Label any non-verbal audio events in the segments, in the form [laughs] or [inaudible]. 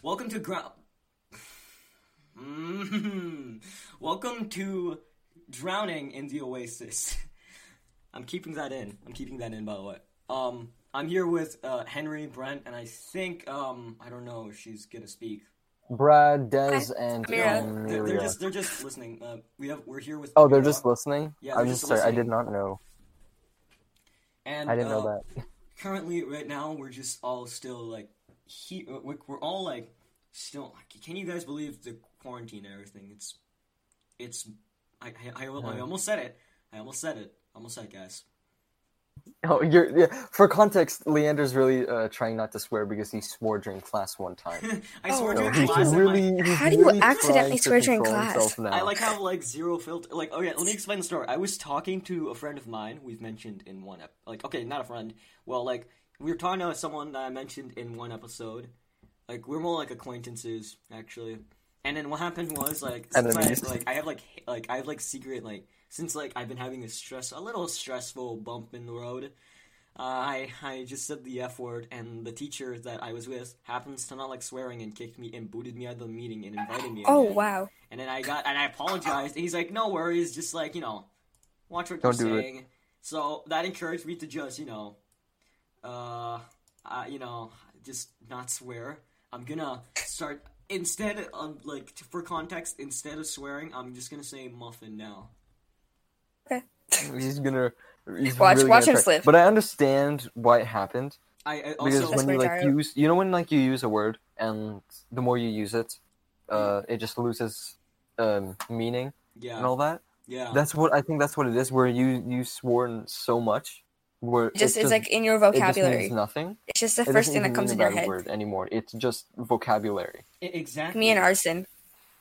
Welcome to ground. Mm. Welcome to drowning in the oasis. I'm keeping that in. I'm keeping that in, by the way. Um, I'm here with uh, Henry, Brent, and I think um, I don't know if she's gonna speak. Brad, Dez, and Amira. um, They're, they're just they're just listening. Uh, we have we're here with. Oh, they're just listening. Yeah, I'm just just sorry. I did not know. And I didn't know uh, that. currently right now we're just all still like he uh, we're we're all like still like, can you guys believe the quarantine and everything it's it's I I, I, I almost said it I almost said it I almost said it guys Oh, you're yeah. For context, Leander's really uh, trying not to swear because he swore during class one time. [laughs] I swear Oh, So during how do class you- my- really, he's how do you really accidentally swear during class? I like have like zero filter. Like, okay, let me explain the story. I was talking to a friend of mine. We've mentioned in one ep- like, okay, not a friend. Well, like we were talking to someone that I mentioned in one episode. Like we're more like acquaintances actually. And then what happened was like, since I, like I have like like I have like secret like since like I've been having a stress a little stressful bump in the road. Uh, I I just said the f word, and the teacher that I was with happens to not like swearing and kicked me and booted me out of the meeting and invited me. Oh again. wow. And then I got and I apologized. And he's like, "No worries, just like you know, watch what Don't you're do it. saying." So that encouraged me to just you know, uh, uh, you know, just not swear. I'm gonna start instead of like t- for context. Instead of swearing, I'm just gonna say muffin now. Okay. [laughs] he's gonna. He's Watch- really watch gonna him try. slip. But I understand why it happened I, I because when you like Dario. use, you know, when like you use a word and the more you use it, uh, it just loses um, meaning and all that. yeah That's what I think. That's what it is. Where you you sworn so much, where just it's it's like in your it just vocabulary. means nothing. It's just the It first thing that comes in your head. word anymore. It's just vocabulary. I- exactly. Me and Arson.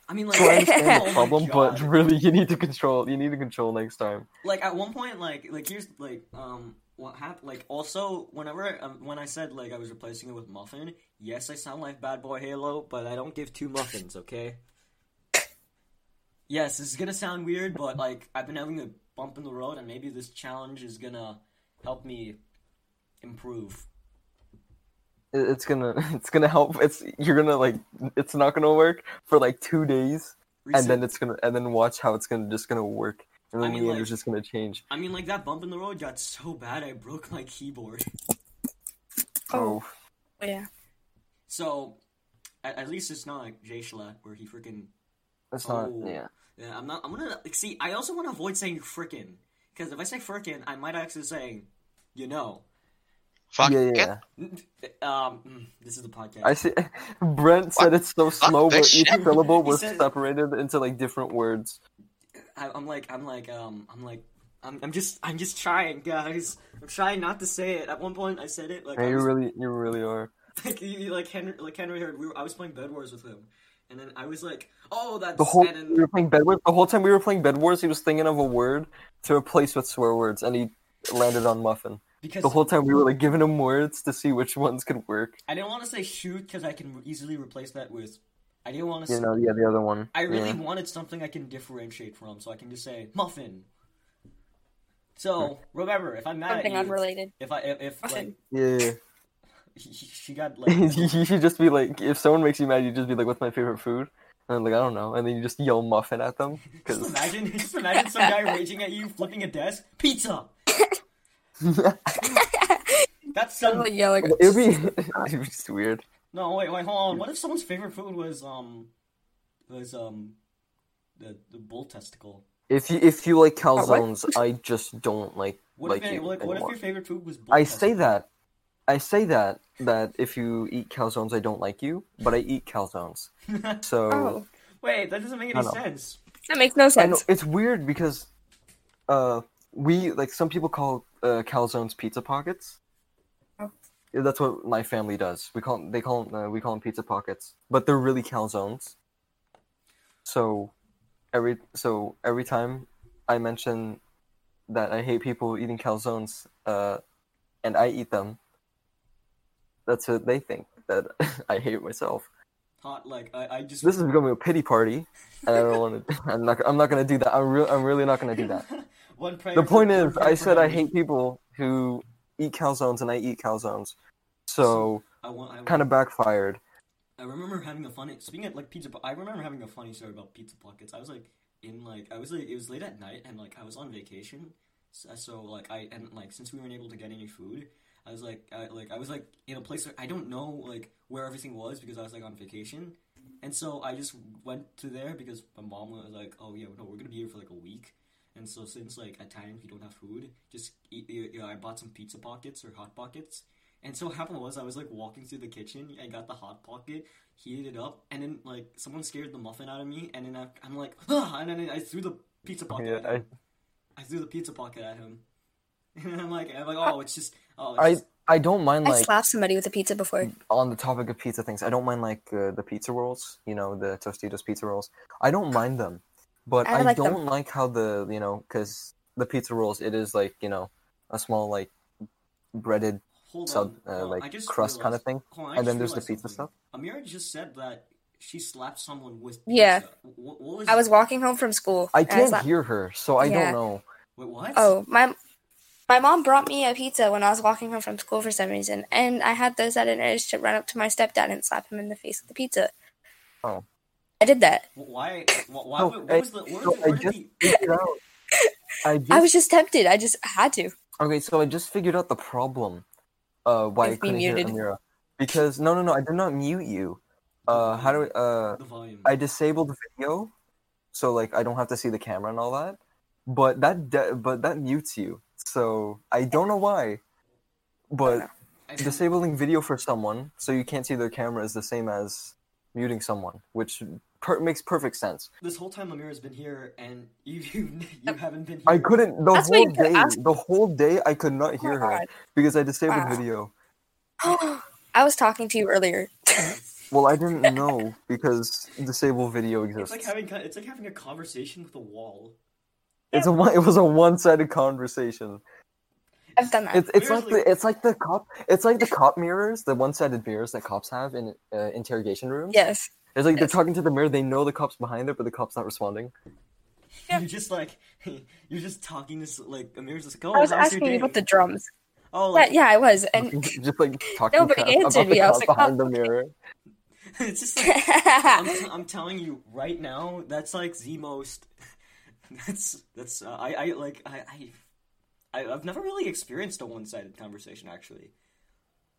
I mean, like, So I [laughs] understand oh the my problem, but really, you need to control. You need to control next time. like at one point like like here's like um what happened like also whenever um, when i said like i was replacing it with muffin yes i sound like BadBoyHalo but i don't give two muffins okay yes this is gonna sound weird but like i've been having a bump in the road and maybe this challenge is gonna help me improve It's gonna. [laughs] It's gonna help. It's you're gonna like. It's not gonna work for like two days, and then it's gonna. And then watch how it's gonna just gonna work, and I then mean, the like- Leander's just gonna change. i mean like that bump in the road got so bad i broke my keyboard Oh. Oh, Yeah. so at, at least it's not like jschlatt where he freaking it's not. Oh. Yeah. Yeah, I'm not. I'm gonna like, see. I also want to avoid saying frickin' because if I say frickin', I might actually say, you know. Fuck yeah, it. yeah. [laughs] Um, mm, this is the podcast. I see. [laughs] Brent said it's so slow, this but each shit. syllable was said- separated into like different words. I, I'm like. I'm like. Um. I'm like. I'm, I'm just. I'm just trying, guys. I'm trying not to say it. At one point, I said it like. Yeah, I you really, you really are. [laughs] like, you- like Henry. Like Henry heard. We were, I was playing Bed Wars with him, and then I was like, "Oh, that's." The whole and then, we were playing Bed Wars. The whole time we were playing Bed Wars, he was thinking of a word to replace with swear words, and he landed on muffin. Because The whole time we were like giving him words to see which ones could work. I didn't want to say shoot because I can easily replace that with. I didn't want to. You know, yeah, the other one. I really Yeah. wanted something I can differentiate from, so I can just say muffin. So remember, if I'm mad Something at you, unrelated. if I if, if like Yeah. she, [laughs] she got like [laughs] you should just be like, if someone makes you mad, you just be like, "What's my favorite food?" And like, "I don't know," and then you just yell muffin at them [laughs] just because imagine just imagine some guy raging at you, flipping a desk, pizza. That's some. Like, yeah, like it'd be [laughs] it'd be just weird. No, wait, wait, hold on. What if someone's favorite food was um was um the the bull testicle? If you if you like what? calzones, I just don't like What like if you like, what if your favorite food was bull I say that. I say that that if you eat calzones, I don't like you, but I eat calzones. [laughs] So oh, Wait, that doesn't make any sense. that makes no I know sense. it's weird because uh we like some people call uh, calzones pizza pockets. Oh. Yeah, That's what my family does. We call they call 'em, uh, we call them pizza pockets, but they're really calzones. So every so every time I mention that I hate people eating calzones, uh, and I eat them, that's what they think that [laughs] I hate myself. Hot like I, I just This is becoming a pity party, and I don't want to. [laughs] I'm not. I'm not gonna do that. I'm real. I'm really not gonna do that. [laughs] one prayer The point is, I said I hate people who eat calzones, and I eat calzones. So I kind of backfired. I remember having a funny. Speaking of like pizza, I remember having a funny story about pizza pockets. I was like in like I was like it was late at night and like I was on vacation, so, uh, so like I and like since we weren't able to get any food, I was like I like I was like in a place where I don't know like where everything was because I was like on vacation, and so I just went to there because my mom was like, oh yeah, no, we're gonna be here for like a week. And so since like at times you don't have food, just eat. You know, I bought some pizza pockets or hot pockets, and so what happened was I was like walking through the kitchen. I got the hot pocket, heated it up, and then like someone scared the muffin out of me, and then I, I'm like, ah, [laughs] and then I threw the pizza pocket. Yeah, at I, him. I, threw the pizza pocket at him, [laughs] and I'm like, I'm like, oh, it's just, oh, it's I just, I don't mind like I slapped somebody with a pizza before. on the topic of pizza things. I don't mind like uh, the pizza rolls. You know the Totino's pizza rolls. I don't mind them, but I I, like them. don't like how the you know because the pizza rolls it is like you know a small like breaded hold sub on, uh, like I just crust kind of thing. on, and then there's the pizza something. stuff. Amira just said that she slapped someone with pizza. Yeah. What, what was I was walking home from school. I and can't slapped- hear her, so I Yeah. don't know. Wait, what? Oh, my my mom brought me a pizza when I was walking home from school for some reason, and I had the sudden urge to run up to my stepdad and slap him in the face with the pizza. Oh. I did that. Why? Why? why No, what I- was the? What, so the, I just the figured out. [laughs] I just I was just tempted. I just had to. Okay, so I just figured out the problem. Uh, why I With me couldn't hear. Amira. Because no, no, no, I did not mute you. Uh, how do I, uh, the volume? I disabled video, so like I don't have to see the camera and all that. But that, de- but that mutes you. So I don't know why. But disabling video for someone so you can't see their camera is the same as muting someone, which per- makes perfect sense. this whole time Amira's been here, and [laughs] you you, you haven't been here. I couldn't the That's whole day. ask- The whole day I could not hear her because I disabled Wow. video. [gasps] I was talking to you earlier. [laughs] Well, I didn't know because disable video It's exists. like having it's like having a conversation with a wall. It's a it was a one-sided conversation. I've done that. It's it's like the it's like the cop it's like the cop mirrors, the one-sided mirrors that cops have in uh, interrogation rooms. yes. It's like they're talking to the mirror. They know the cop's behind it, but the cop's not responding. [laughs] Yeah. You're just like [laughs] you're just talking to s- like Amira's just go. I was how's asking you about the drums. Oh, Yeah, like, yeah, I was. And [laughs] just like talking Nobody crap answered about me. the I was like, behind oh. the mirror. it's just like I'm, t- I'm telling you right now. That's like the most. That's that's uh, I I like I I. I, I've never really experienced a one-sided conversation, actually.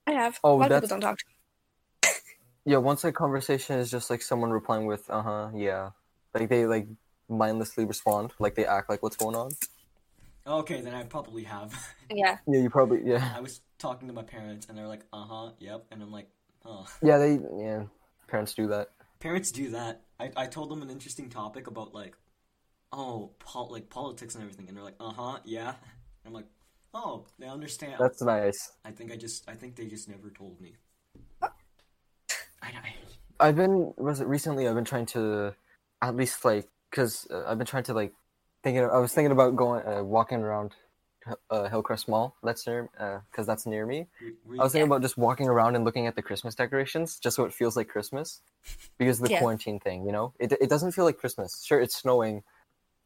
I have. Oh, a lot of that's- people don't talk to Yeah, one-sided conversation is just like someone replying with "uh huh," yeah, like they like mindlessly respond, like they act like what's going on. Okay, then I probably have. Yeah. [laughs] Yeah, you probably yeah. I was talking to my parents, and they're like, "Uh huh, yep," and I'm like, "Huh." Yeah, they yeah. Parents do that. Parents do that. I, I told them an interesting topic about like, oh, pol- like politics and everything, and they're like, "Uh huh, yeah." I'm like, "Oh, they understand." That's nice. I think I just I think they just never told me. I, I, I've been was it recently? I've been trying to at least like because uh, I've been trying to like thinking. I was thinking about going uh, walking around uh, Hillcrest Mall. That's near because that's near me. re- I was thinking about just walking around and looking at the Christmas decorations, just so it feels like Christmas, because of the Yeah. quarantine thing. You know, it it doesn't feel like Christmas. Sure, it's snowing,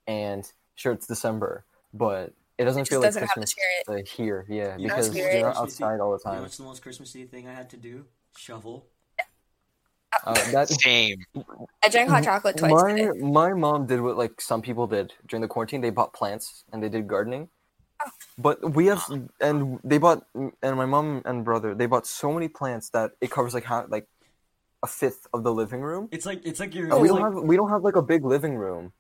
and sure it's December, but it doesn't just feel like doesn't have the Christmas uh, here. Yeah, You because what's spirit. you're outside all the You know time. what's the most Christmassy thing I had to do? Shovel. Uh, that [laughs] Same. I drank hot chocolate twice my today. my mom did what like some people did during the quarantine. They bought plants and they did gardening. Oh. But we have and they bought and my mom and brother they bought so many plants that it covers like half like a fifth of the living room. It's like it's like you're. And we don't like, have we don't have like a big living room,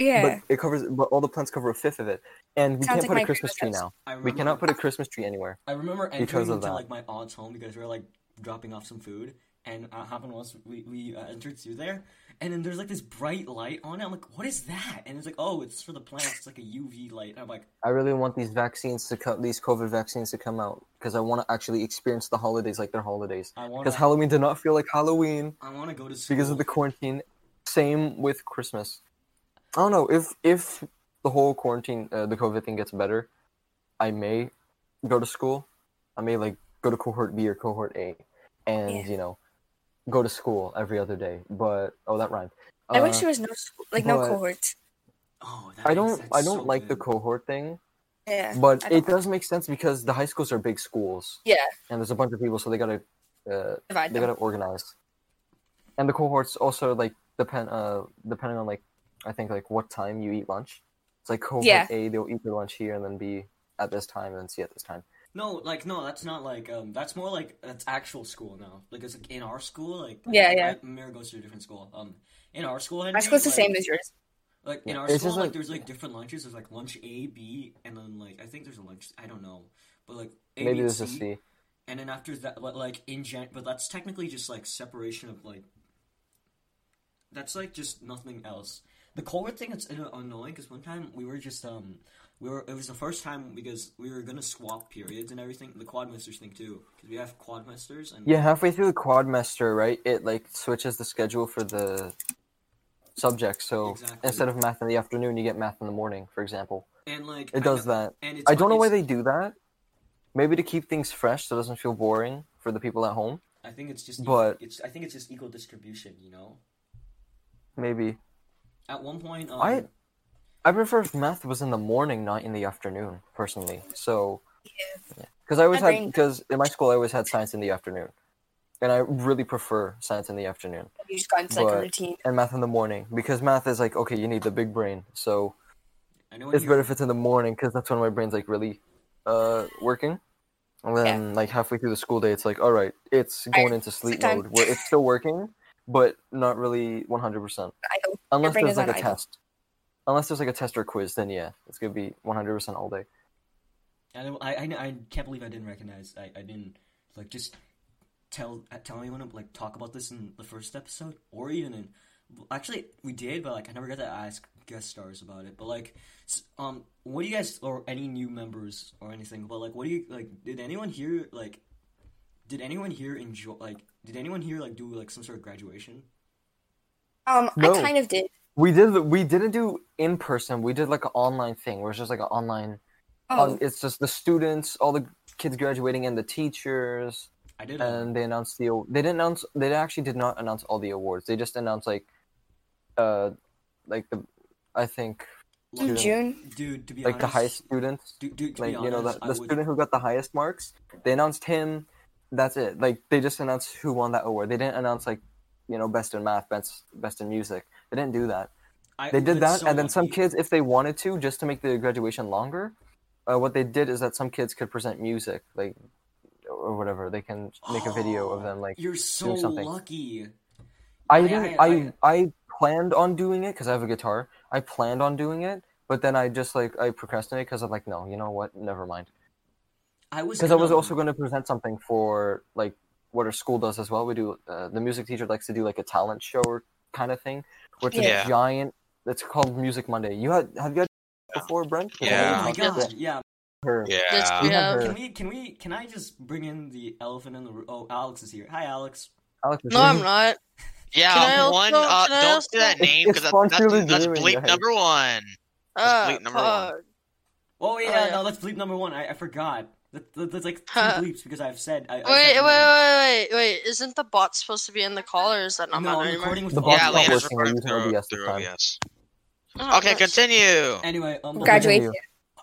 Yeah. but it covers but all the plants cover a fifth of it, and we Sounds can't like put a Christmas tree now. I We cannot put a [laughs] Christmas tree anywhere. I remember because entering of into that. like my aunt's home because we were like dropping off some food, and uh, happened once we we uh, entered through there, and then there's like this bright light on it. I'm like, what is that? And it's like, oh, it's for the plants. It's like a UV light. I'm like, I really want these vaccines to come, these COVID vaccines to come out because I want to actually experience the holidays like they're holidays. Because. Halloween did not feel like Halloween. I want to go to school because of the quarantine. Same with Christmas. I don't know if if the whole quarantine, uh, the COVID thing gets better, I may go to school. I may like go to cohort B or cohort A, and Yeah. you know, go to school every other day. But oh, that rhymed. I wish Uh, there was no school, like no but- cohorts. Oh, that I don't. that's I don't so like the cohort thing, Yeah. but it don't- does make sense because the high schools are big schools, Yeah. and there's a bunch of people, so they gotta uh, Divide they them. gotta organize. and the cohorts also like depend uh depending on like I think like what time you eat lunch. It's like cohort Yeah. A they'll eat their lunch here and then B at this time and then C at this time. No, like no, that's not like um. That's more like that's actual school now. Like it's like in our school, like Yeah, yeah. I, Mira goes to a different school. Um, in our school, Henry, My school's the same as yours. Like in our it's school, like, like- there's like different lunches. There's like lunch A, B, and then like I think there's a lunch. I don't know, but like A, Maybe B, and there's a C, C. and then after that, but, like in gen, but that's technically just like separation of like. That's like just nothing else. The cohort thing it's uh, annoying because one time we were just um we were it was the first time because we were gonna swap periods and everything the quadmesters thing too because we have quadmesters and Yeah, halfway through the quadmester, right? It like switches the schedule for the subjects. So Exactly. instead of math in the afternoon, you get math in the morning, for example. and like It does know- that. and it's I don't know why they do that. Maybe to keep things fresh, so it doesn't feel boring for the people at home. I think it's just but- it's I think it's just equal distribution you know Maybe at one point um, I- I prefer if math was in the morning, not in the afternoon, personally. So, because I always My had because in my school I always had science in the afternoon, and I really prefer science in the afternoon You just got into like a routine. and math in the morning because math is like okay, you need the big brain, so I know it's you- better if it's in the morning because that's when my brain's like really uh working. And then like halfway through the school day, it's like all right, it's going into sleep mode where it's still working, but not really one hundred percent. Unless there's like a idle. test. Unless there's like a test or quiz, then yeah, it's gonna be one hundred percent all day. I, I, I, I can't believe I didn't recognize. I, I didn't like just tell tell anyone to like talk about this in the first episode or even in. Actually, we did, but like I never got to ask guest stars about it. But like, um, what do you guys or any new members or anything? But like, what do you like? Did anyone here like? Did anyone here enjoy like? Did anyone here like do like some sort of graduation? Um, No. I kind of did. We did. We didn't do in person. We did like an online thing, where it's just like an online. Oh, Um, it's just the students, all the kids graduating, and the teachers, I did. and they announced the. They didn't announce. They actually did not announce all the awards. They just announced like, uh, like the, I think in look, June. dude. To be like the highest students. Dude, dude, to like be you know honest, the, I the would- student who got the highest marks they announced him that's it. Like they just announced who won that award. They didn't announce like you know best in math best best in music. They didn't do that. I they did that so and then some lucky. kids if they wanted to just to make the graduation longer uh, what they did is that some kids could present music like or whatever. They can make a video of them like You're so something. lucky. i I- didn't I- i i, planned on doing it because i have a guitar. I planned on doing it but then i just like i procrastinated because i'm like no you know what? Never mind I was because I was gonna- also going to present something for like what our school does as well. We do uh, the music teacher likes to do like a talent show or kind of thing, which is Yeah. a giant. It's called Music Monday. You had have you had before, Brent? Yeah. Oh my Yeah. god! Yeah. Her. Yeah. Yes, We we have have. her. Can we? Can we? Can I just bring in the elephant in the room? Oh, Alex is here. Hi, Alex. Alex is No. I'm not. Yeah, Can I also- one. Uh, don't also- say that name because it's that's, that's, that's Gaming, bleep number one. Uh, bleep number one. uh, Oh yeah, Oh, yeah. no, that's bleep number one. I, I forgot. That, that, that's like two Huh. bleeps because I've said. I, I Wait, wait, wait, wait, wait! Isn't the bot supposed to be in the call, or is that not No, I'm recording with The the bot's yeah, not audio. Lena's working, recording using through, OBS this through time. OBS. Oh, Okay, nice. continue. Anyway, um, but- Graduation.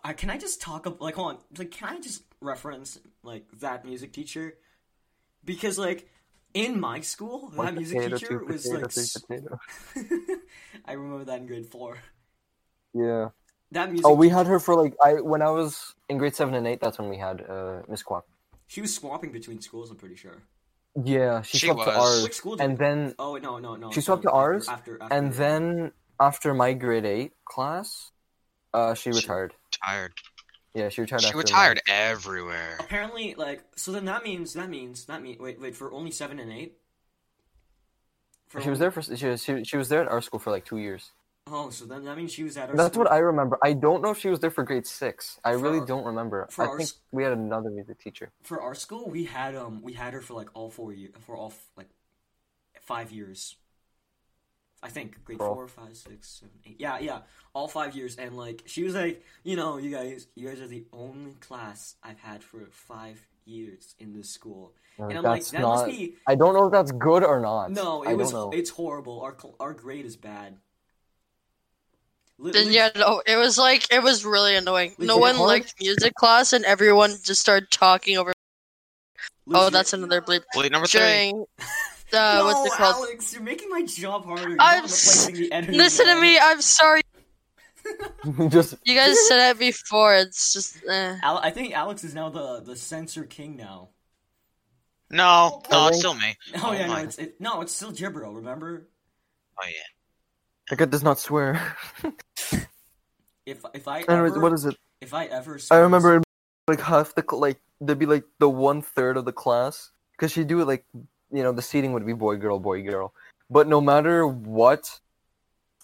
I, can I just talk ab- like hold on like can I just reference like that music teacher because like in my school One that music teacher two was potato, like three potato. [laughs] I remember that in grade four Yeah. That music Oh, we had her for like I when I was in grade seven and eight. That's when we had uh, Miss Quap. she was swapping between schools I'm pretty sure Yeah, she, She swapped to ours, which school did and then oh no no no She sorry, swapped to ours, after, after, and then after my grade eight class, uh, she She- retired. Tired. Yeah, she retired. She after retired everywhere. apparently like so then that means that means that mean wait wait for only seven and eight for mine. She was there for she was, she, she was there at our school for like two years. Oh so then that means she was at our That's school. what I remember. I don't know if she was there for grade six. I For really our- don't remember. for I think s- we had another music teacher. for our school we had um we had her for like all four years for all f- like five years i think grade all- four five six seven eight yeah yeah all five years and like she was like you know you guys you guys are the only class i've had for five years in this school and i'm like that's that not. must be I don't know if that's good or not. no I it was don't know. it's horrible our our grade is bad Then yeah, no, it was like it was really annoying. No one hard. liked music class, and everyone just started talking over. Oh, that's another bleep. Bleep number three. During uh, [laughs] no, what's it called? Alex, you're making my job harder. I'm not replacing the editor. Listen to me. I'm sorry. [laughs] just You guys said it before. It's just. Eh. Al- I think Alex is now the the censor king now. No, no, it's still me. Oh, Oh yeah, no, it's it, no, it's still Gibbero. Remember, Oh yeah. The guy does not swear. if if I ever, what is it? if I ever, I remember like half the like there'd be like the one third of the class because she'd do it like you know the seating would be boy girl boy girl, but no matter what,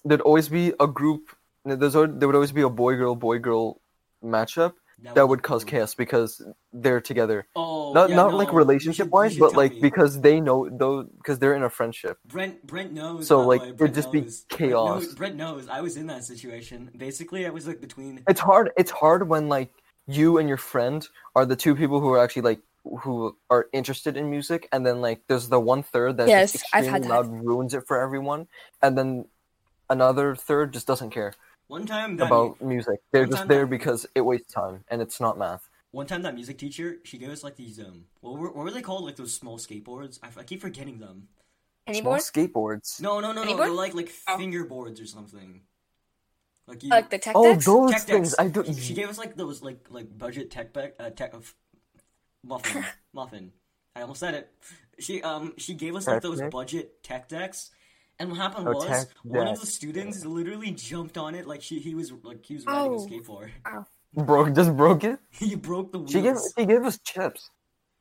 there'd always be a group. There's there would always be a boy girl boy girl matchup that would cause chaos because they're together. Oh, Not yeah, not no, like relationship should- wise, but like me. because they know though because they're in a friendship. Brent Brent knows. So, like, it'd Brent just be chaos. Brent knows, Brent knows. I was in that situation. Basically, I was like between. It's hard. It's hard when like you and your friend are the two people who are actually like who are interested in music, and then like there's the one third that Yes, just I've had extremely loud ruins it for everyone, and then another third just doesn't care One time that about music. They're just there that- because it wastes time and it's not math. one time that music teacher she gave us like these um what were, what were they called like those small skateboards I, f- I keep forgetting them Any Small board? skateboards. no no no no Any they're board? like like Oh. fingerboards or something like you Like the tech Oh, decks? those tech things. decks. I do. She, she gave us like those like like budget tech bec uh, tech of muffin [laughs] muffin. I almost said it. She um she gave us like those deck? budget tech decks, and what happened Oh, was one of the students literally jumped on it like she he was like he was riding a Oh. skateboard. broke. Just broke it. [laughs] he broke the wheels. She gave. She gave us chips.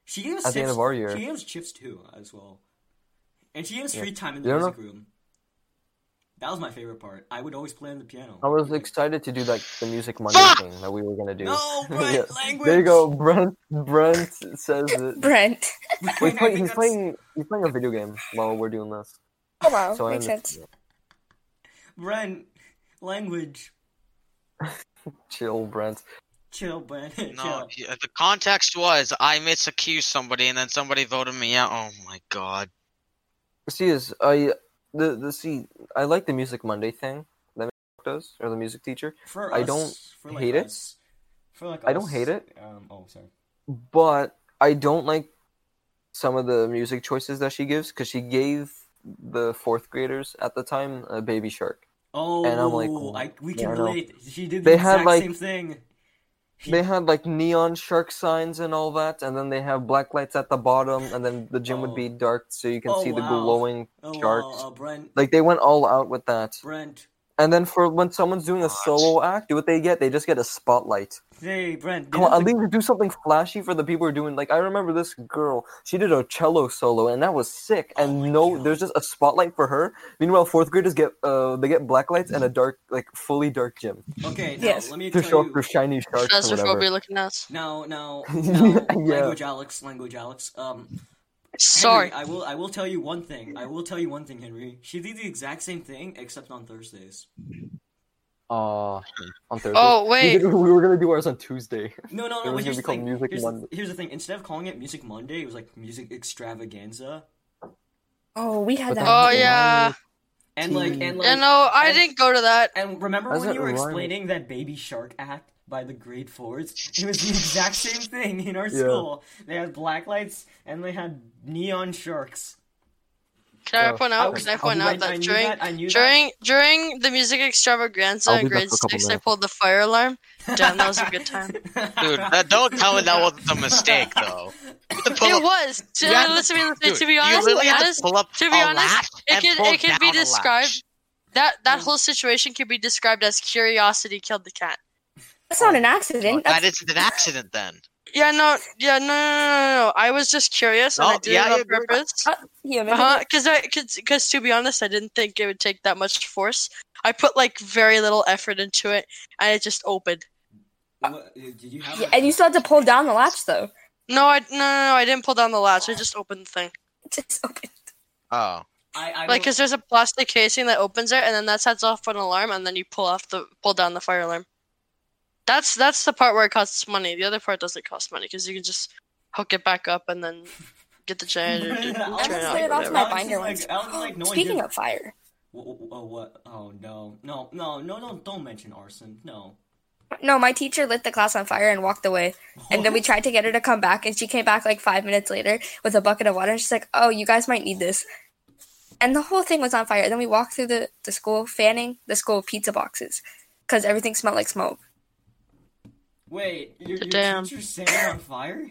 She gave us at the chips. end of our year. She gave us chips too as well, and she gave us Yeah. free time in the You don't music room. That was my favorite part. I would always play on the piano. I was excited to do like the music Monday Fuck! thing that we were gonna do. No, [laughs] Brent, language. There you go. Brent. Brent says [laughs] it. Brent. Well, he's, playing, he's that's- playing. He's playing a video game while we're doing this. Oh wow, So makes sense. Brent, language. [laughs] Chill, Brent. Chill, Brent. [laughs] No, Chill. the context was I misaccused somebody and then somebody voted me out. Oh my god. See, is I the the see I like the music Monday thing that does or the music teacher, For I us, don't for like hate it. For like I don't hate it. Um, oh, sorry. but I don't like some of the music choices that she gives because she gave the fourth graders at the time a Baby Shark. Oh, And I'm like, I, we can relate. She did the They had, exact like- same thing. She- They had like neon shark signs and all that, and then they have black lights at the bottom, and then the gym would be Oh. dark so you can Oh, see the glowing oh, sharks. wow, uh, Like they went all out with that. Brent. And then for when someone's doing a What? solo act, do what they get? They just get a spotlight. Hey, Brent. Come on, at least do something flashy for the people who are doing. Like I remember this girl, she did a cello solo, and that was sick. Oh And my no, God. there's just a spotlight for her. Meanwhile, fourth graders get uh they get black lights and a dark, like fully dark gym Okay, now, Yes. let me to show you. off their shiny sharks or Phasmophobia whatever. looking ass. Now, now, [laughs] Yeah. now language, Alex, language, Alex. Um, Sorry. Henry, I will, I will tell you one thing. I will tell you one thing, Henry. She did the exact same thing except on Thursdays. Uh, on Thursday. Oh we, wait. did- we were gonna do ours on Tuesday. No, no, no. It no. was here's gonna the be called thing. Music here's, Monday. here's the thing. Instead of calling it Music Monday, it was like Music Extravaganza. Oh, we had But that. Oh yeah. with And like, and like, Yeah, no, I and- didn't go to that. And remember How's when you were rhyme? explaining that Baby Shark act by the grade fours? It was the exact same thing in our Yeah. school. They had black lights and they had neon sharks. Can I Oh, point I out? was- Can I I point knew out that- I that knew during that, I during during the music extravaganza in grade for a six, I pulled the fire alarm. Damn, that was a good time. [laughs] Dude, that, don't tell me that wasn't a mistake though. You pull It up- was. To, you had to- listen, to dude, to be honest, literally had to pull up to be a honest, latch it and can it can be described that that whole situation can be described as curiosity killed the cat. That's not an accident. That That's, isn't an accident then. Yeah, no, yeah, no, no, no, no. no. I was just curious and No, I did yeah, it on you're- purpose. uh, yeah, maybe Uh-huh, because I, cause, cause to be honest, I didn't think it would take that much force. I put like very little effort into it, and it just opened. What, did you have? Yeah, and you still had to pull down the latch though. No, I, no, no, no, I didn't pull down the latch. I just opened the thing. It just opened. Oh. I, I Like, cause there's a plastic casing that opens it, and then that sets off an alarm, and then you pull off the pull down the fire alarm. That's that's the part where it costs money. The other part doesn't cost money because you can just hook it back up and then get the [laughs] janitor to Alex turn it is on. like- or That's Alex my binder like- ones. Alex is like, no one Speaking did- of fire, Wh- oh, wh- Oh what? Oh no, no, no, no, no! Don't mention arson. No. no, my teacher lit the class on fire and walked away. And then we [laughs] tried to get her to come back, and she came back like five minutes later with a bucket of water. She's like, "Oh, you guys might need this." and the whole thing was on fire. Then we walked through the, the school fanning the school pizza boxes because everything smelled like smoke. Wait, your, your Damn. teacher set it on fire?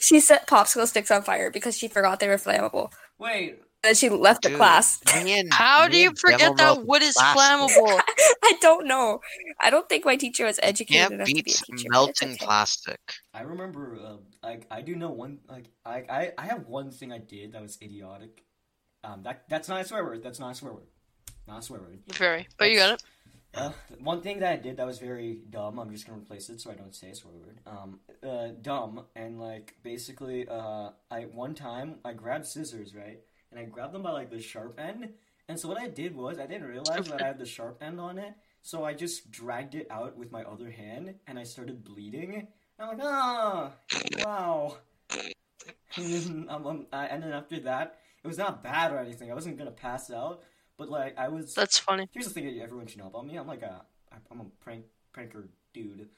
She set popsicle sticks on fire because she forgot they were flammable. Wait, Then she left the class. bring [laughs] How bring do you forget that wood is [laughs] flammable? I don't know. I don't think my teacher was educated Can't enough to be a beat teacher. but it's melting okay. plastic. I remember, uh, like, I do know one, like, I, I, I have one thing I did that was idiotic. Um, that that's not a swear word. That's not a swear word. Not a swear word. Very, but you got it. Uh, one thing that I did that was very dumb. I'm just gonna replace it so I don't say a swear word. Um, uh, dumb and like basically, uh, I one time I grabbed scissors right, and I grabbed them by like the sharp end. And so what I did was I didn't realize that I had the sharp end on it, so I just dragged it out with my other hand, and I started bleeding. And I'm like, ah, wow. [laughs] And then, um, um, I, and then after that, it was not bad or anything. I wasn't gonna pass out, but like I was. That's funny. Here's the thing that everyone should know about me. I'm like a, I'm a prank pranker dude.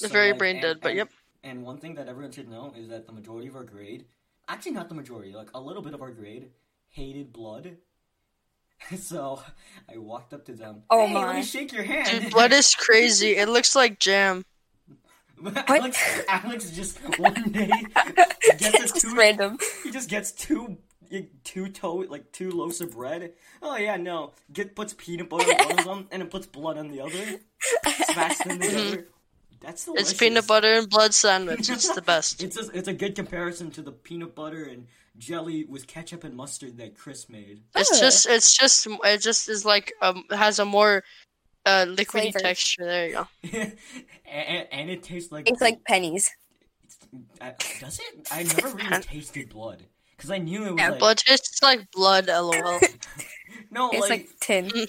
Very like, brain and- dead, but and- yep. And one thing that everyone should know is that the majority of our grade, actually not the majority, like a little bit of our grade, hated blood. [laughs] so I walked up to them. Oh hey, let my. me shake your hand. Dude, blood is crazy. It looks like jam. [laughs] Alex, Alex just [laughs] one day it's gets a just two, random. he just gets two two toe like two loaves of bread. Oh yeah, no. Get puts peanut butter on one of [laughs] them and it puts blood on the other. [laughs] Smash them together. That's delicious. It's peanut butter and blood sandwich. It's the [laughs] best. It's a, it's a good comparison to the peanut butter and jelly with ketchup and mustard that Chris made. It's Ugh. just, it's just, it just is like um has a more uh liquidy Flavor. texture. There you go. and, and it tastes like It's like pennies. I, does it? I never really tasted blood because I knew it was Yeah, like Blood tastes like blood. LOL. [laughs] no It's like, like tin. [laughs]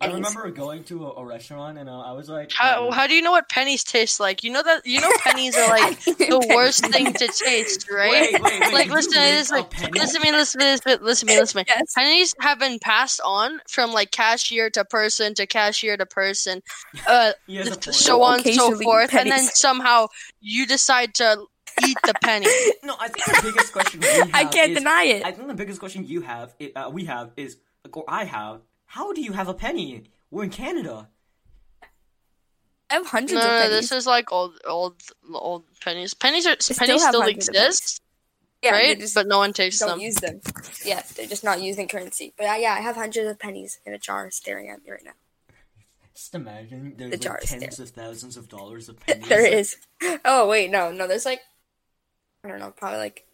I remember going to a, a restaurant and uh, I was like How um, how do you know what pennies taste like? You know that you know pennies are [laughs] like the worst thing to taste, right? Wait, wait, wait, like listen, licked listen, a penny? listen to me, listen to me, listen to me, listen to me, listen to me. Yes. Pennies have been passed on from like cashier to person to cashier to person, uh, He has a point. so on and so Occasionally forth, and then somehow you decide to eat the penny. No, I think the biggest question we [laughs] have I can't is, deny it. I think the biggest question you have, uh, we have, is, or I have, how do you have a penny? We're in Canada. I have hundreds No, of no, pennies. this is like old, old, old pennies. Pennies are still pennies have still hundreds of pennies. exist, yeah, right? just But no one takes don't them. use them. Yeah, they're just not using currency. But uh, yeah, I have hundreds of pennies in a jar staring at me right now. Just imagine there's The like tens there. of thousands of dollars of [laughs] pennies. there is. Oh wait, no, no. There's like, I don't know, probably like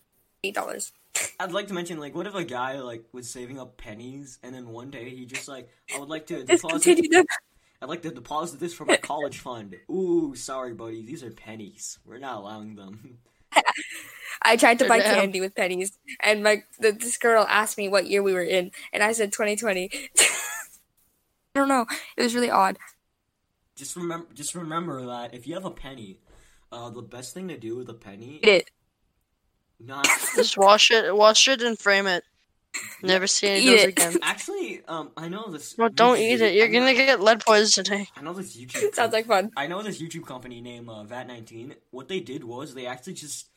eight dollars. [laughs] I'd like to mention, like, what if a guy like was saving up pennies, and then one day he just like, I would like to [laughs] deposit, I'd like to deposit this for my college fund. Ooh, sorry, buddy, these are pennies. We're not allowing them. [laughs] I tried to buy candy with pennies, and my the, this girl asked me what year we were in, and I said 2020. I don't know. It was really odd. Just remember, just remember that if you have a penny, uh, the best thing to do with a penny, Eat it. Not [laughs] Just wash it, wash it, and frame it. Never see any of those it. again. [laughs] actually, um, I know this. Well, don't this- eat it. You're I know- gonna get lead poisoning. [laughs] I know this YouTube. Sounds like fun. I know this YouTube company named uh, VAT19. What they did was they actually just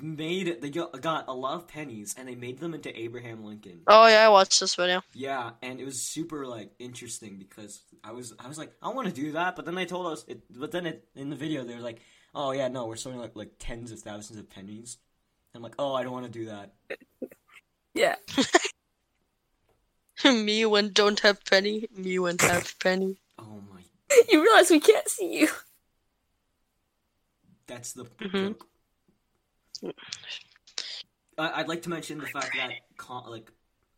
made they got, got a lot of pennies and they made them into Abraham Lincoln. Oh yeah, I watched this video. Yeah, and it was super like interesting because I was I was like I want to do that, but then they told us it. But then it, in the video they were like, oh yeah, no, we're selling like like tens of thousands of pennies. I'm like, oh, I don't want to do that. Yeah. [laughs] me when don't have penny. Me when have penny. Oh my, [laughs] You realize we can't see you. that's the Mhm. joke. I, I'd like to mention the fact that con- like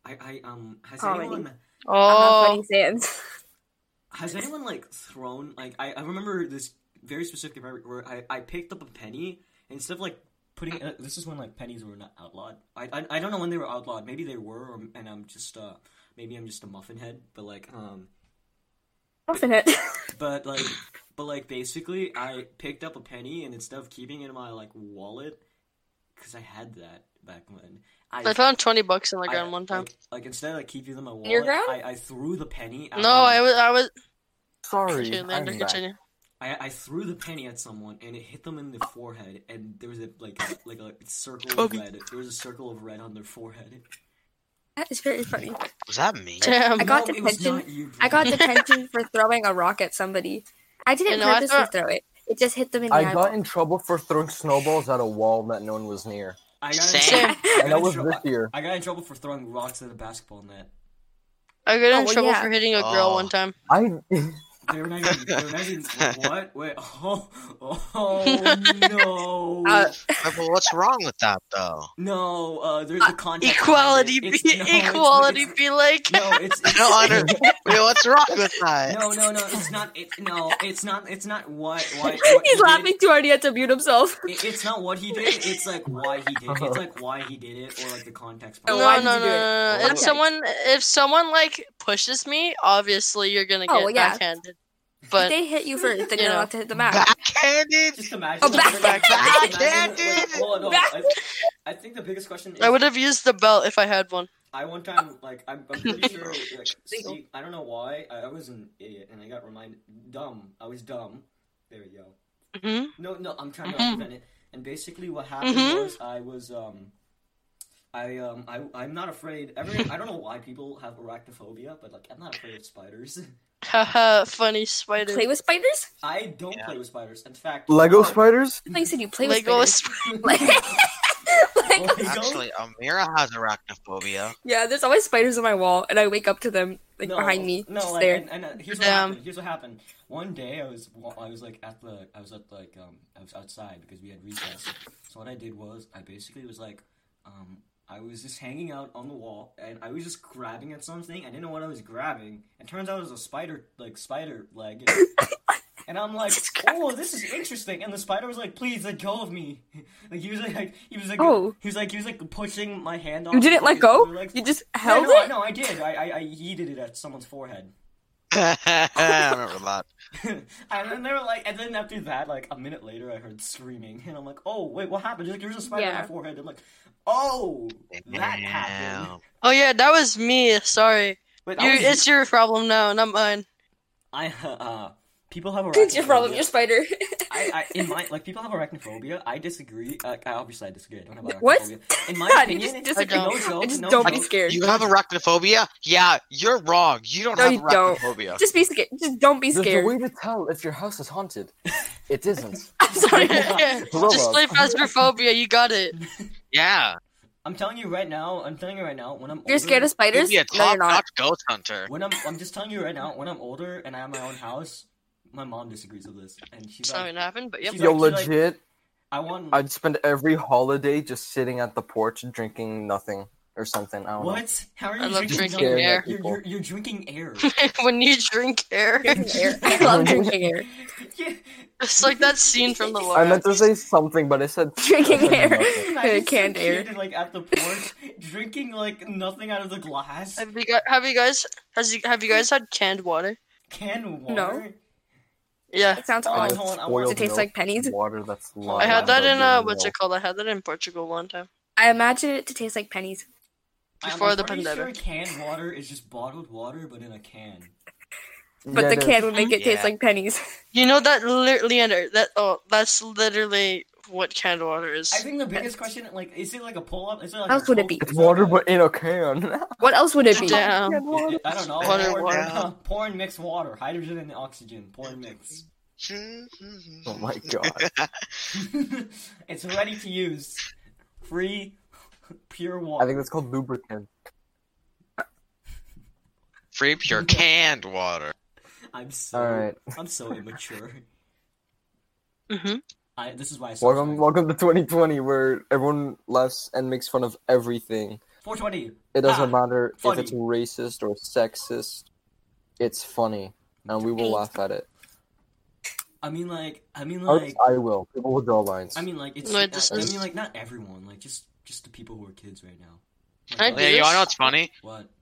I, I um has Comedy. anyone I'm not Oh, funny Sans. [laughs] Has anyone like thrown like I, I remember this very specific memory where I, I picked up a penny and instead of like putting uh, this is when like pennies were not outlawed. I, I I don't know when they were outlawed. Maybe they were, or, and I'm just uh maybe I'm just a muffin head. But like um Muffin it. [laughs] but like but like basically I picked up a penny and instead of keeping it in my like wallet because I had that back when I I found twenty bucks in the I- ground one time. Like, like instead of like keeping them in my wallet, your ground? I, I threw the penny. Out No, my- I was, I was. Sorry, Continue, I'm Lander, back. continue. I, I threw the penny at someone and it hit them in the forehead and there was a like a, like a circle of red. There was a circle of red on their forehead. That is very funny. Was that me? Damn. I got No, it detention. you, I got detention for [laughs] throwing a rock at somebody. I didn't You know, I purposely thought- throw it. It just hit them in the I eyeball. got in trouble for throwing snowballs at a wall that no one was near. I got, in Same. trouble- I got And that was this year. I got in trouble for throwing rocks at a basketball net. I got in Oh, well, trouble yeah. for hitting a girl Oh. one time. I [laughs] They were not even. They were not even. [laughs] What? Wait. [laughs] Oh. Oh [laughs] no. Uh, But what's wrong with that though? no. Uh, there's a context. Equality be no, equality it's- be like. No, it's. I it's don't under- what's wrong with that? No, no, no. It's not. It, no, it's not. It's not what. Why? What He's he did. laughing too hard. He had to mute himself. It, it's not what he did. It's like why he did. it. It's like why he did it, or like the context. Oh, No, why no, no, you do it? no, no. Okay. If someone, if someone like pushes me, obviously you're gonna Oh, get well, yeah. backhanded. If But they hit you first, [laughs] then You you're know. allowed to hit them out. Backhanded? Just imagine. Oh, like, back- just backhanded! like, hold on, no, Back- I, I think the biggest question is. I would have used the belt if I had one. I one time like I'm, I'm pretty sure like [laughs] see, I don't know why I, I was an idiot and I got reminded dumb I was dumb there we go hmm no no I'm trying to Mhm. prevent it and basically what happened Mhm. was I was um I um I I'm not afraid every I don't know why people have arachnophobia but like I'm not afraid of spiders [laughs] Haha, funny spider. Play with spiders? I don't Yeah. play with spiders in fact Lego spiders. I thought you said you play with Lego spiders. spider. Lego- Lego? Actually, Amira has arachnophobia. yeah, there's always spiders on my wall, and I wake up to them like No, behind me, No, just like, there. and, and uh, here's what Damn. happened. Here's what happened. One day I was I was like at the I was at like um I was outside because we had recess. So what I did was I basically was like um I was just hanging out on the wall and I was just grabbing at something. I didn't know what I was grabbing. It turns out it was a spider like spider leg. [laughs] And I'm like, oh, this is interesting. And the spider was like, please let go of me. [laughs] Like he was like, he was like, Oh. he was like, he was like pushing my hand off. You didn't let go? legs. You just Yeah, held no, I- it? no, I did. I, I, I yeeted it at someone's forehead. I remember that. and then they were like, and then after that, like a minute later, I heard screaming, and I'm like, oh wait, what happened? She's like, there's a spider on my forehead. I'm like, oh, that happened. Oh yeah, that was me. Sorry. Wait, You, was- it's your problem now, not mine. I uh, people have It's your problem, arachnophobia. your spider. I, I, [laughs] in my like people have arachnophobia. I disagree. Uh, I obviously I disagree. I don't have arachnophobia. What? In my [laughs] God, you opinion, just like, disagree. no joke, I just no don't be scared. You have arachnophobia? Yeah, you're wrong. You don't No, have you don't. arachnophobia. Just be scared. Just don't be There's a way to tell if your house is haunted. It [laughs] isn't. I'm sorry. yeah. Hello, Just play phasmophobia. You got it. Yeah. I'm telling you right now. I'm telling you right now. When I'm You're older, scared of You'd spiders? be a No, you're top not. notch ghost hunter. When I'm, I'm just telling you right now. When I'm older and I have my own house, my mom disagrees with this, and she's It's not like, gonna happen, but yep. She's Yo, like- she's like- legit. I want I'd spend every holiday just sitting at the porch drinking nothing or something. I don't know. what? How are you I love drinking, drinking nothing? air. You're, you're, you're drinking air. [laughs] when you drink air, air. [laughs] I love drinking air. Yeah. it's like that scene from the I meant to say something, but I said Drinking air. nothing. [laughs] Imagine Canned air. like at the porch, drinking like nothing out of the glass. Have you guys? Have you guys? Has you have you guys had canned water? Canned water. No. Yeah, It sounds odd. I want- Does it taste like pennies? Water that's I I had had that in uh, what's it called? I had that in Portugal one time. I imagine it to taste like pennies. I'm Before the pandemic. Sure canned water is just bottled water, but in a can. But the can would make it taste like pennies. You know that, li- Leander? That oh, that's literally what canned water is. I think the biggest question, like, is it like a pull up? Is it like How a else would it be? It's water, but in a can. [laughs] What else would it be? Damn. I don't know. Water, pour, water. [laughs] pour and mix water, hydrogen and oxygen. Pour and mix. [laughs] oh my god. it's ready to use. Free, pure water. I think that's called lubricant. Free pure canned water. I'm so. Alright. I'm so immature. hmm I. This is why I. suck Welcome, science. welcome to 2020, where everyone laughs and makes fun of everything. 420. It doesn't Ah, matter funny. if it's racist or sexist. It's funny, and we will laugh at it. I mean, like. I mean, like. I will. People will draw lines. I mean, like. It's. No, I, it just I is- mean, like, not everyone. Like, just, just the people who are kids right now. I Like, do Yeah, you know what's funny? What? [laughs]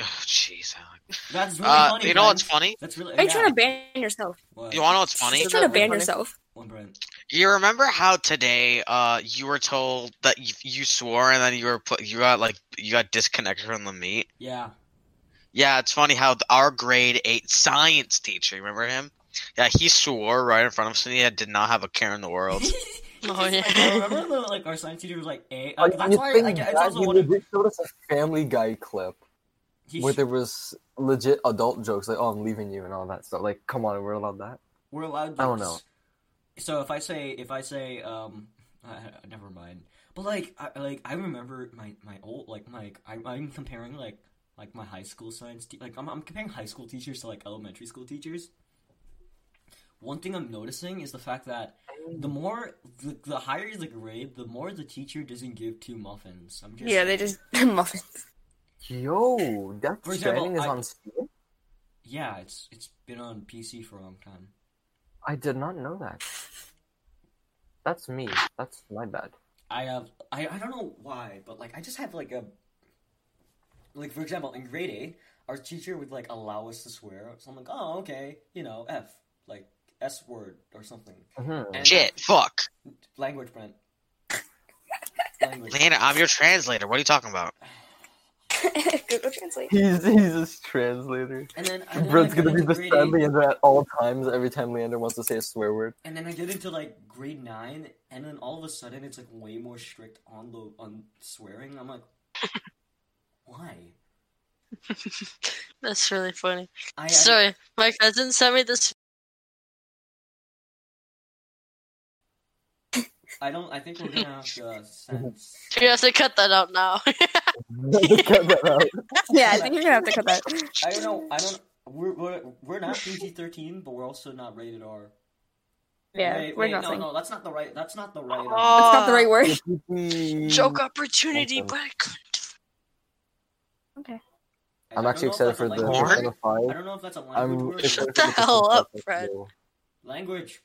Oh, Jeez, That's really Uh, funny. you know what's funny? That's really. Are you yeah. trying to ban yourself? What? You wanna know what's funny? You're trying to ban funny. yourself. One Brent. You remember how today, uh, you were told that you, you swore and then you were put, you got like, you got disconnected from the meet? Yeah. Yeah, it's funny how our grade eight science teacher, remember him? Yeah, he swore right in front of us and he had- did not have a care in the world. [laughs] [laughs] Oh Like, I yeah. remember the, like our science teacher was like a. Like, that's you why think like, it's that also he legit showed us a Family Guy clip he where sh- there was legit adult jokes like, "Oh, I'm leaving you" and all that stuff. Like, come on, we're allowed that. we're allowed. I don't jokes. So if I say if I say um, uh, never mind. But like I like I remember my my old like my I, I'm comparing like like my high school science te- like I'm I'm comparing high school teachers to like elementary school teachers. One thing I'm noticing is the fact that the more the, the higher the grade, the more the teacher doesn't give two muffins. I'm just yeah, they just [laughs] muffins. Yo, Death For example, Stranding is I- on Steam. yeah, it's it's been on PC for a long time. I did not know that. That's me. That's my bad. I have I, I don't know why, but like I just have like a like for example in grade eight, our teacher would like allow us to swear. So I'm like, oh okay, you know, F like S word or something. Mhm. And Shit, fuck. language, Brent. [laughs] language. Leander, I'm your translator. What are you talking about? [laughs] [laughs] Google Translate. He's he's his translator. And then, and then Brent's I gonna be into the grade sad Leander at all times. Every time Leander wants to say a swear word. and then I get into like grade nine, and then all of a sudden it's like way more strict on the on swearing. I'm like, [laughs] why? [laughs] That's really funny. I, I Sorry, my cousin sent me this. I don't. I think we're gonna have to uh, send. You have to cut that out now. [laughs] Cut that out. Yeah, I think you're gonna have to cut that. I don't know. I don't. We're we're, we're not PG thirteen, but we're also not rated R. Yeah, wait, we're wait, nothing. no, no, that's not the right. That's not the right. Oh. It's not the right word. [laughs] Joke opportunity, but I couldn't. Okay. I I'm actually excited for the language Porn? Persona word. I don't know if that's a language I'm word. excited the hell up, Fred? Language.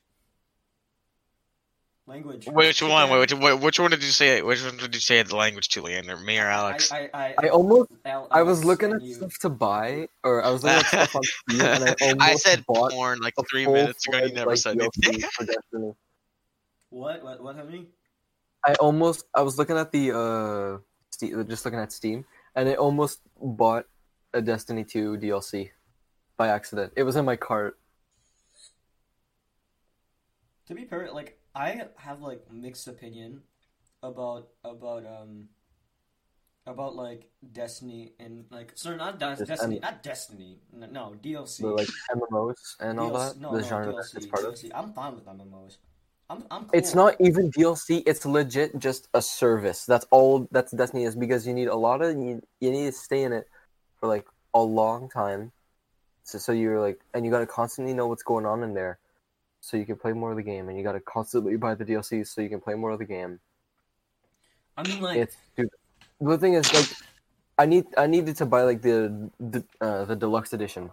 Language. Which one? Again, Which, which, which one did you say? Which one did you say the language to, Leander? Me or Alex? I, I, I, I almost Al- I was looking at you. stuff to buy, or I was looking at stuff on [laughs] Steam, and I almost I said bought porn like three minutes ago. You never like, said anything. [laughs] for Destiny. What? What? What? Happening? I almost I was looking at the uh Steam, just looking at Steam, and I almost bought a Destiny 2 DLC by accident. It was in my cart. To be fair, like I have like mixed opinion about about um about like Destiny and like so not Des- Destiny any- not Destiny no, no DLC The like MMOs and all DLC that. no, the no, genre DLC, that it's part of. I'm fine with MMOs. I'm I'm cool. It's not even DLC. It's legit just a service. That's all. That's Destiny is because you need a lot of you, you need to stay in it for like a long time. So so you're like, and you gotta constantly know what's going on in there, so you can play more of the game, and you gotta constantly buy the DLCs so you can play more of the game. I mean like It's dude. The thing is like, I need I needed to buy like the the uh, the deluxe edition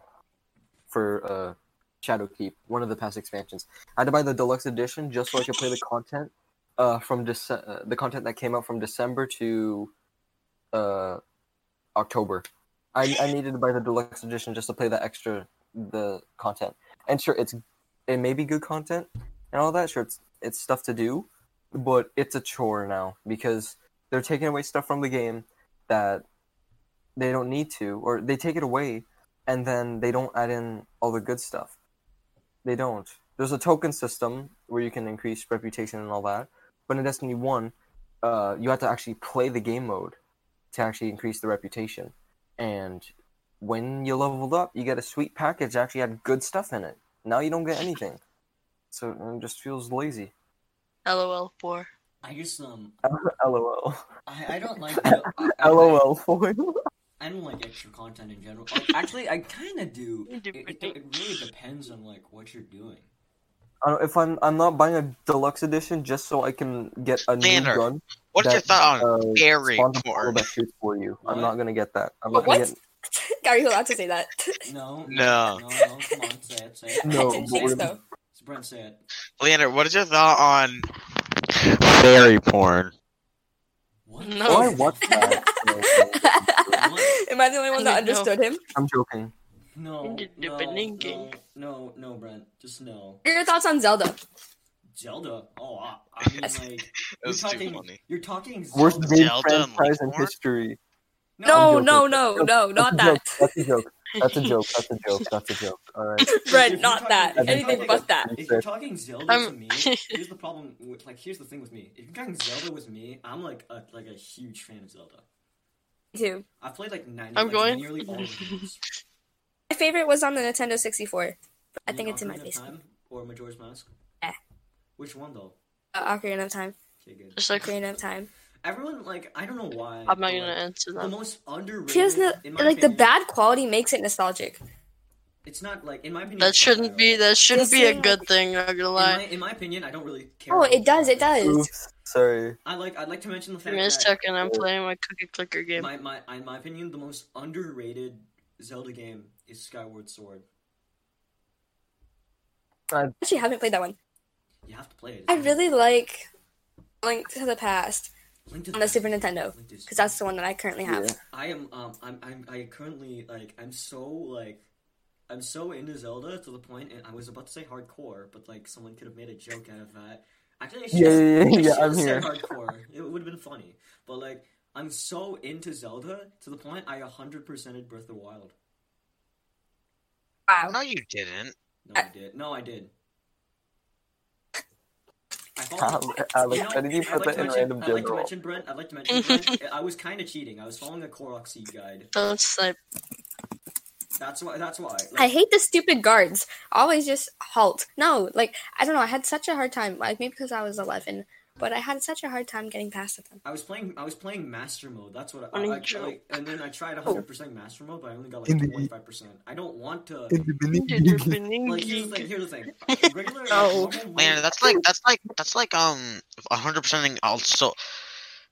for uh Shadowkeep, one of the past expansions. I had to buy the deluxe edition just so I could play the content uh from Dece- uh, the content that came out from December to uh October. I I needed to buy the deluxe edition just to play the extra the content. And sure, it's it may be good content and all that. Sure, it's it's stuff to do, but it's a chore now because they're taking away stuff from the game that they don't need to, or they take it away and then they don't add in all the good stuff. They don't. There's a token system where you can increase reputation and all that, but in Destiny One, uh, you have to actually play the game mode to actually increase the reputation. And when you leveled up, you get a sweet package that actually had good stuff in it. Now you don't get anything, so it just feels lazy. LOL poor. I just um LOL. I, I don't like [laughs] the, I, I- LOL foil. I don't like extra content in general. Like, actually, I kind of do. It, it, it really depends on like what you're doing. I don't, if I'm I'm not buying a deluxe edition just so I can get a new gun. What's your thought on uh, fairy spawns a portal porn? that shoots for you? What? I'm not gonna get that. I'm What? not gonna what? get. [laughs] Gary, you're allowed to say that. No, No. no, no. Come on, say it, say it. No, [laughs] I didn't but think so. Brent, say it. Leander, what is your thought on fairy porn? What? No. Oh, I watched that. Am I the only one that I didn't know. understood him? I'm joking. No, Into no, baninging. no, no, no, Brent. Just no. What are your thoughts on Zelda? Zelda. Oh, I, I [laughs] mean, like It you're was too talking. funny. You're talking Worst Zelda. game franchise in Link War? history. No, I'm no, no, no, not that. That's a joke. That's a joke. That's a [laughs] joke. That's a joke. All right. Brent, not talking- that. Anything but that. If you're talking Zelda I'm- to me, [laughs] here's the problem. With, like, here's the thing with me. If you're talking Zelda with me, I'm like a like a huge fan of Zelda. Too. I've played like ninety. I'm like, going- nearly all of. [laughs] My favorite was on the Nintendo 64. But I think it's in my basement. Or Majora's Mask. Eh. Which one though? Uh, Ocarina of Time. Okay, good. Just like Ocarina of Time. Everyone like I don't know why. I'm not but, gonna like, answer The that. most underrated. She doesn't in my like the bad quality makes it nostalgic. It's not like in my opinion. That shouldn't be that shouldn't be a Listen, good thing. Not gonna In lie. my, in my opinion, I don't really care. Oh, it does. It does. Oops. Sorry. I like. I'd like to mention the fact me a that second. I'm playing my cookie clicker game. my my in my opinion, the most underrated Zelda game is Skyward Sword. I actually haven't played that one. You have to play it. I really like Link to the Past Link to on the Super Nintendo Link to the because that's the one that I currently have. Yeah. I am um I'm I'm I currently like I'm so like I'm so into Zelda to the point and I was about to say hardcore, but like someone could have made a joke out of that. Actually, I should Yeah, yeah, yeah, yeah I'm here. hardcore. It would have been funny. But like I'm so into Zelda to the point I 100%ed Breath of the Wild. Wow. No, you didn't. No, I did. No, I did. I Alex, followed- You know, did you I'd put like that in mention- random I'd like to mention Brent. I'd like to mention Brent. I was kind of cheating. I was following a Korok seed guide. Don't snipe. That's why. That's why. I hate the stupid guards. Always just halt. No, like I don't know. I had such a hard time. Like maybe because I was 11, but I had such a hard time getting past them. I was playing. I was playing master mode. That's what I, Funny I, I like. And then I tried Oh. 100 percent master mode, but I only got like 25 percent. I don't want to. In the Like beginning. here's the thing. Here's the thing. [laughs] Regular. No. normal Man, that's like that's like that's like um 100 percenting also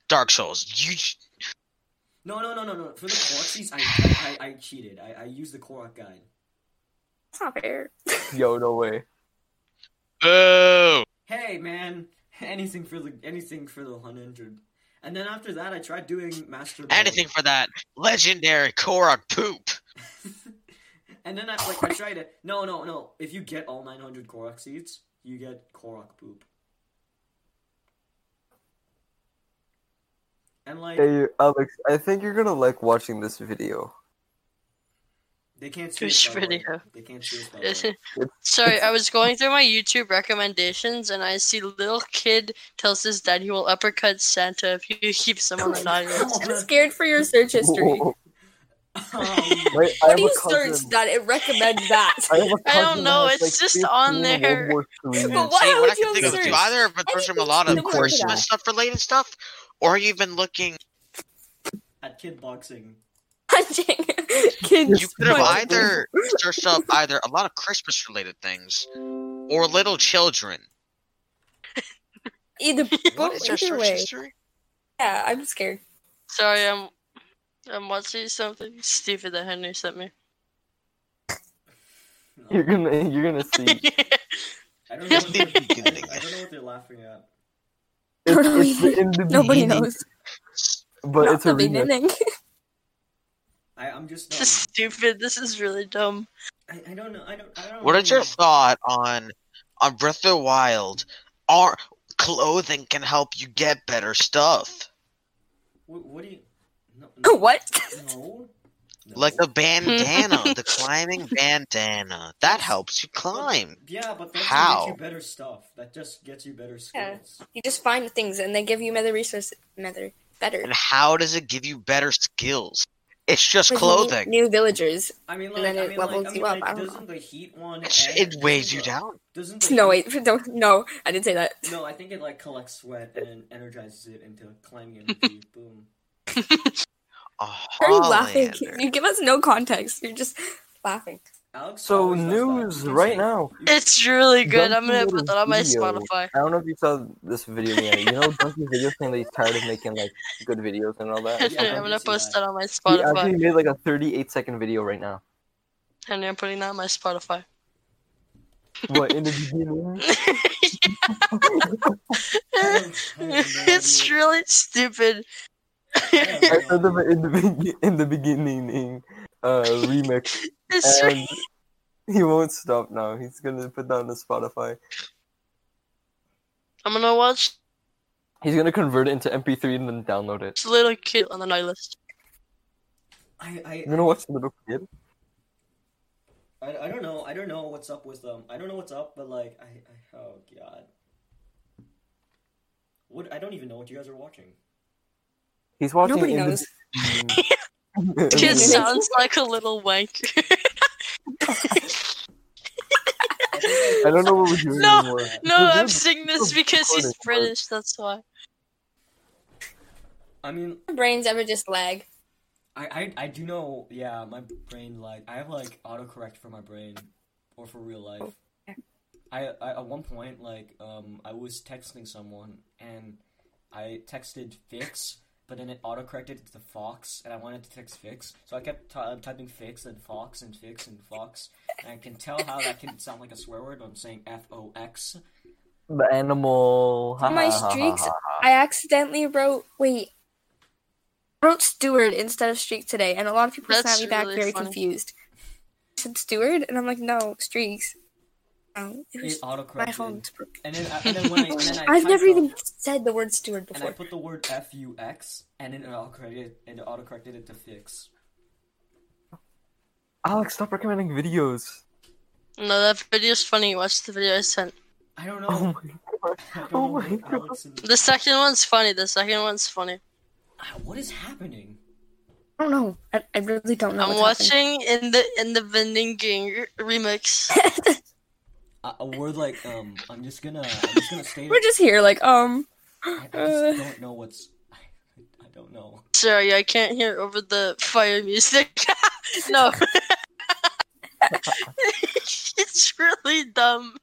Dark Souls. You No, no, no, no, no. For the Koroks, I, I, I, I cheated. I, I used the Korok guide. It's not fair. Yo, no way. boo. Hey, man. [laughs] Anything for the anything for the 100. And then after that, I tried doing master. Anything for that legendary Korok poop. [laughs] And then I like I tried it. No, no, no. If you get all 900 Korok seeds, you get Korok poop. And like Hey, Alex, I think you're gonna like watching this video. They can't see Which us, by the way. video? They can't see us. By the way. [laughs] Sorry, I was going through my YouTube recommendations and I see little kid tells his dad he will uppercut Santa if he [laughs] keeps him on the naughty list. I'm scared for your search history. Whoa. [laughs] Um, Wait, I What do you search that it recommends that? I, have a I don't know, it's like, just on there. But why See, would I can you think of is search you either have been searching a lot of Anything similar to Christmas stuff related stuff, or you've been looking. at kid boxing. Punching [laughs] kids. You could have either searched up either a lot of Christmas related things or little children. either [laughs] What is your either search way. history? Yeah, I'm scared. Sorry, I'm I'm watching something stupid that Henry sent me. [laughs] You're gonna, you're gonna see. I don't know. What The they're, beginning. I don't know what they're laughing at. It's, it's the- in Nobody knows. but Not it's a the remix. Beginning. I, I'm just. This is [laughs] stupid. This is really dumb. I, I don't know. I don't. I don't. What is your thought on on Breath of the Wild? Our clothing can help you get better stuff, What, what do you? No. no [laughs] what? No. no. like the bandana, [laughs] the climbing bandana. That helps you climb. Yeah, but that How? gets you better stuff. That just gets you better skills. Yeah. skills. You just find things and they give you better resources. Better. Better. And how does it give you better skills? It's just Like, clothing. New villagers. I mean, And like, then I it mean, levels like, I you mean, up, like, I don't doesn't the heat one? It's- It weighs you down. Doesn't the No, heat- wait. Don't. [laughs] No, I didn't say that. No, I think it like collects sweat and energizes it into climbing [laughs] energy. Boom. A are you laughing? You give us no context. You're just laughing. Alex. So always does that. news right now. It's really good. I'm gonna put that on my video. Spotify. I don't know if you saw this video yet. You know, Donkey Video saying that he's tired of making like good videos and all that. [laughs] Yeah, I I'm gonna post that. that on my Spotify. He actually made like a 38 second video right now. Henry, I'm putting that on my Spotify. What in the [laughs] beginning? [laughs] it's really stupid. I said the in the be- in the beginning uh remix, It's and he won't stop now. He's gonna put that on the Spotify. I'm gonna watch He's gonna convert it into MP3 and then download it. It's a little kid on the night list. I, I, You're gonna watch the little kid. I, I don't know. I don't know what's up with them. I don't know what's up, but like I, I oh god. What I don't even know what you guys are watching. He's watching. Nobody in the- [laughs] knows. Kid Mhm. sounds like a little wanker. I don't know what we're doing No, anymore. no, We're I'm doing- saying this because he's British. That's why. I mean, My brains ever just lag. I, I I do know. Yeah, my brain like I have like autocorrect for my brain, or for real life. I, I at one point like um I was texting someone and I texted fix, but then it autocorrected it to fox, and I wanted to text fix, so I kept ty- um, typing fix and fox and fix and fox, and I can tell how that can sound like a swear word. when I'm saying f o x. The animal. On my streaks, I accidentally wrote wait. I wrote steward instead of streak today, and a lot of people That's sent me back really very funny. confused. I said steward, and I'm like, no, streaks. No, it It was autocorrected. my phone's broken. And then, I, and then when I, and then I [laughs] I've never the- even said the word steward And I before. put the word F U X and then it autocorrected and it autocorrected it to fix. Alex, stop recommending videos. No, that video's funny. Watch the video I sent. I don't know. Oh my [laughs] god. Oh my God. The second one's funny. The second one's funny. Ah, What is happening? I don't know. I, I really don't know. I'm what's watching in the in the vending gang remix. [laughs] happening. A, a word like um. I'm just gonna. I'm just gonna state. We're just here, like, um. I, I uh, just don't know what's. I, I don't know. Sorry, I can't hear over the fire music. [laughs] no. [laughs] it's really dumb.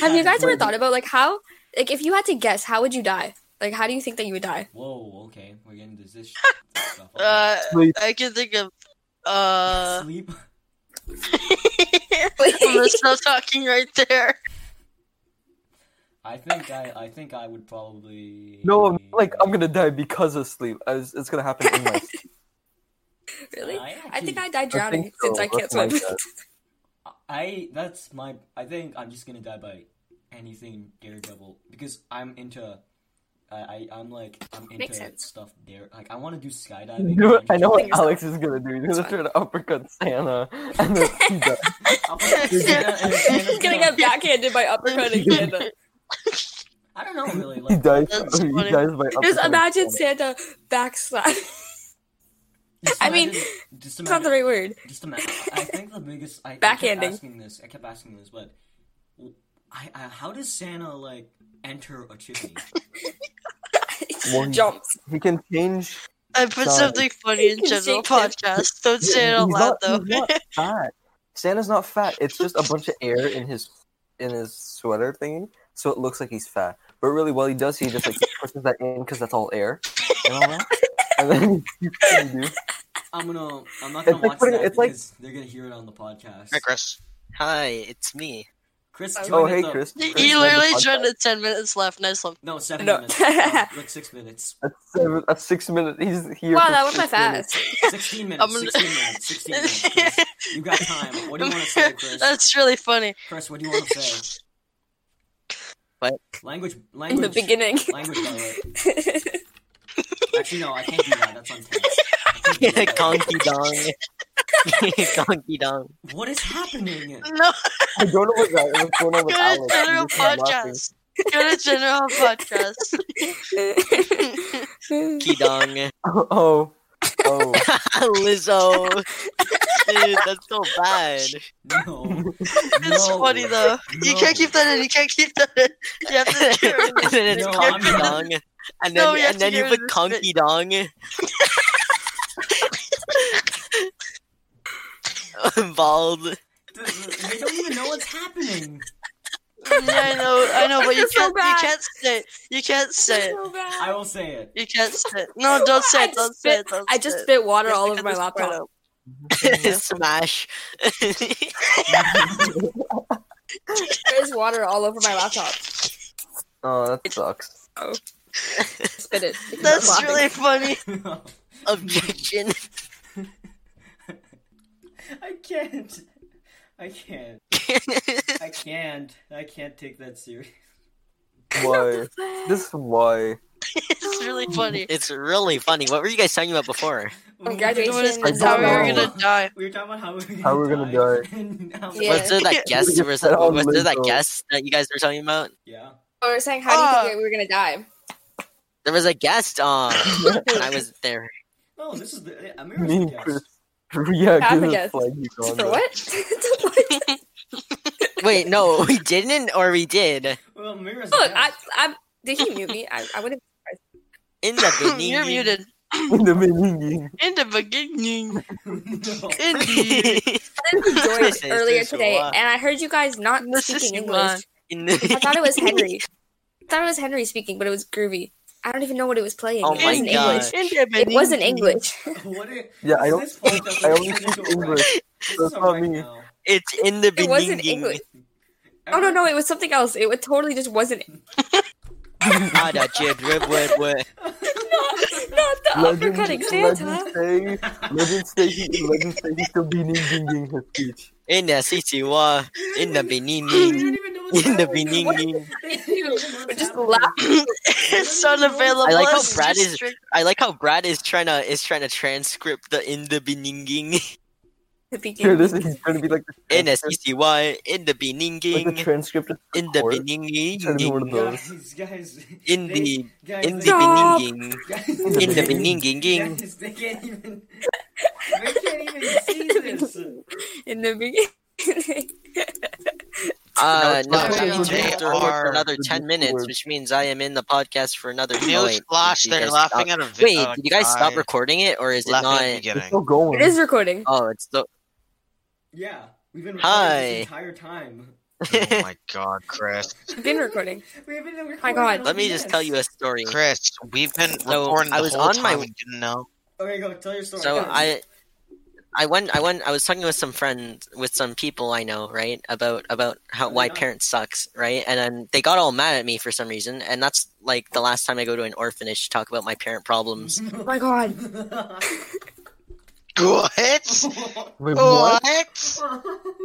Have you guys ever thought about like how, like, if you had to guess, how would you die? Like, how do you think that you would die? Whoa. Okay. We're getting to this [laughs] stuff. Uh, Sleep. I can think of. Uh, Sleep. I'm gonna talking right there. I think I. I think I would probably. No, like I'm gonna die because of sleep. I was, it's gonna happen in my sleep. [laughs] Really? I, I think I died drowning think so. since I can't swim. I that's my I think I'm just gonna die by anything Daredevil because I'm into I, I I'm like I'm into stuff there like I want to do skydiving. know I know what Fingers Alex is gonna do. He's gonna try to uppercut Santa, and then he [laughs] dies. [laughs] He's gonna get backhanded by uppercutting [laughs] Santa. I don't know really Like, He like dies. That's He funny. dies by uppercutting. Just imagine Santa. Santa backslap. just I mean, imagine- just It's not the right word. just imagine I think the biggest I, I Backhanding. kept asking this I kept asking this but I, I how does Santa like enter a chimney? [laughs] Well, Jumps. He can change. I put Sorry. something funny in You can general podcast. Don't say it out he's loud though. He's not [laughs] fat. Santa's not fat. It's just a bunch of air in his in his sweater thingy, so it looks like he's fat. But really, what he does, he just like pushes that in because that's all air. And, all that. and then he can do. I'm gonna I'm not gonna like watch putting- that it's like- because they're gonna hear it on the podcast. Hi, Chris. Hi, it's me. Chris, Oh, join hey, the- Chris. Chris, he literally podcast. joined at 10 minutes left. Nice one. No, seven No. minutes. Uh, like six minutes. [laughs] That's seven, that's six minutes. He's here. Wow, for that went by fast. [laughs] Sixteen I'm minutes. Sixteen minutes. Sixteen minutes. Chris. [laughs] You got time. What do you want to say, Chris? That's really funny. Chris, what do you want to say? What? Language. In the beginning. Language dialect. Actually, no, I can't do that. That's on tape. I can't do that. Conky dong. [laughs] Conky dong. What is happening? No, I don't know what that what's going on with go to Alex. general He's just not laughing. podcast. Go to general podcast. [laughs] [laughs] Key dong. Oh, oh, oh. Lizzo. Dude, that's so bad. No. It's No. funny though. You can't keep that in. You can't keep that in. You have to get rid and then it's No, conky dong. And then, No, and then you put conky dong. [laughs] Bald. They don't even know what's happening. Yeah, I know, I know, but [laughs] you can't. You can't say. It. You can't say it. so bad. I will say it. You can't [laughs] say it. No, don't say it. Don't just say spit- it. Don't I say just it. spit water You have all to over my laptop. Smash. There's water all over my laptop. Oh, that sucks. Oh. Spit it. That's really funny. Objection. [laughs] I can't. I can't. [laughs] I can't. I can't take that serious. [laughs] Why? This is why. it's really funny. It's really funny. What were you guys talking about before? On graduation, What is I? How we know. gonna die? We were talking about how we were How we're gonna die. and Yeah. Was there that guest? Was, there- Oh, was there that guest that you guys were talking about? Yeah. we were saying, how do you Ah. think we were gonna die? There was a guest on, and I was there. Oh, this is the Amira's Me the guest. Chris. [laughs] Yeah, Have a give guess. flag you gone, [laughs] [laughs] For what? Wait, no, we didn't, or we did Well, Amira's Look, I. I, did he mute me? I, I wouldn't. in the beginning. You're muted. In the beginning. In the beginning. no. In the I joined This is earlier today, and I heard you guys not This speaking English. In I thought it was Henry. I thought it was Henry speaking, but it was groovy. I don't even know what it was playing. Oh it my wasn't God. English. It wasn't. English. What are, Yeah, I don't speak- podcast I only speak into a wreck. English. That's not wreck me. now. it's in the beginning. It wasn't. English. Oh no, no, it was something else. It would totally just wasn't. [laughs] Ah, that? [laughs] Not the uppercutting Santa. Legend say, legend say, he, legend say he's still beating ding his speech. In the Sisiwa, in the We [laughs] beginning, don't even know what's in the happening. beginning. Just [laughs] laughing. it's unavailable. I like how Brad is- I like how Brad is trying to is trying to transcript the in the beginning. The [laughs] Here, beginning. this is gonna be like the In the transcript, Sisiwa, in the like the beginning, transcript. of in the court. Trying to be one of beginning. Guys, guys. in the guys, in the Stop. beginning, in the they- beginning. Guys, they can't even. They can't even see this. In the beginning. [laughs] Uh, no, No, that we have to they record for another ten minutes, which means I am in the podcast for another. oh, wait, Newsflash, they're laughing stop- at a video. Wait, did you guys stop recording it, or is it not? It's still going. it is recording. Oh, it's the. Yeah, we've been recording Hi. this entire time. [laughs] Oh my god, Chris. [laughs] We've been recording. We've been recording. My God. Let me this. just tell you a story. Chris, we've been So, recording I the was whole on time my- and didn't know. Okay, go tell your story. So Go. I, I went, I went, I was talking with some friends, with some people I know, right, about about how oh, why parents sucks, right, and then they got all mad at me for some reason, and that's like the last time I go to an orphanage to talk about my parent problems. Oh [laughs] my god. [laughs] [laughs] What? Wait, what? What?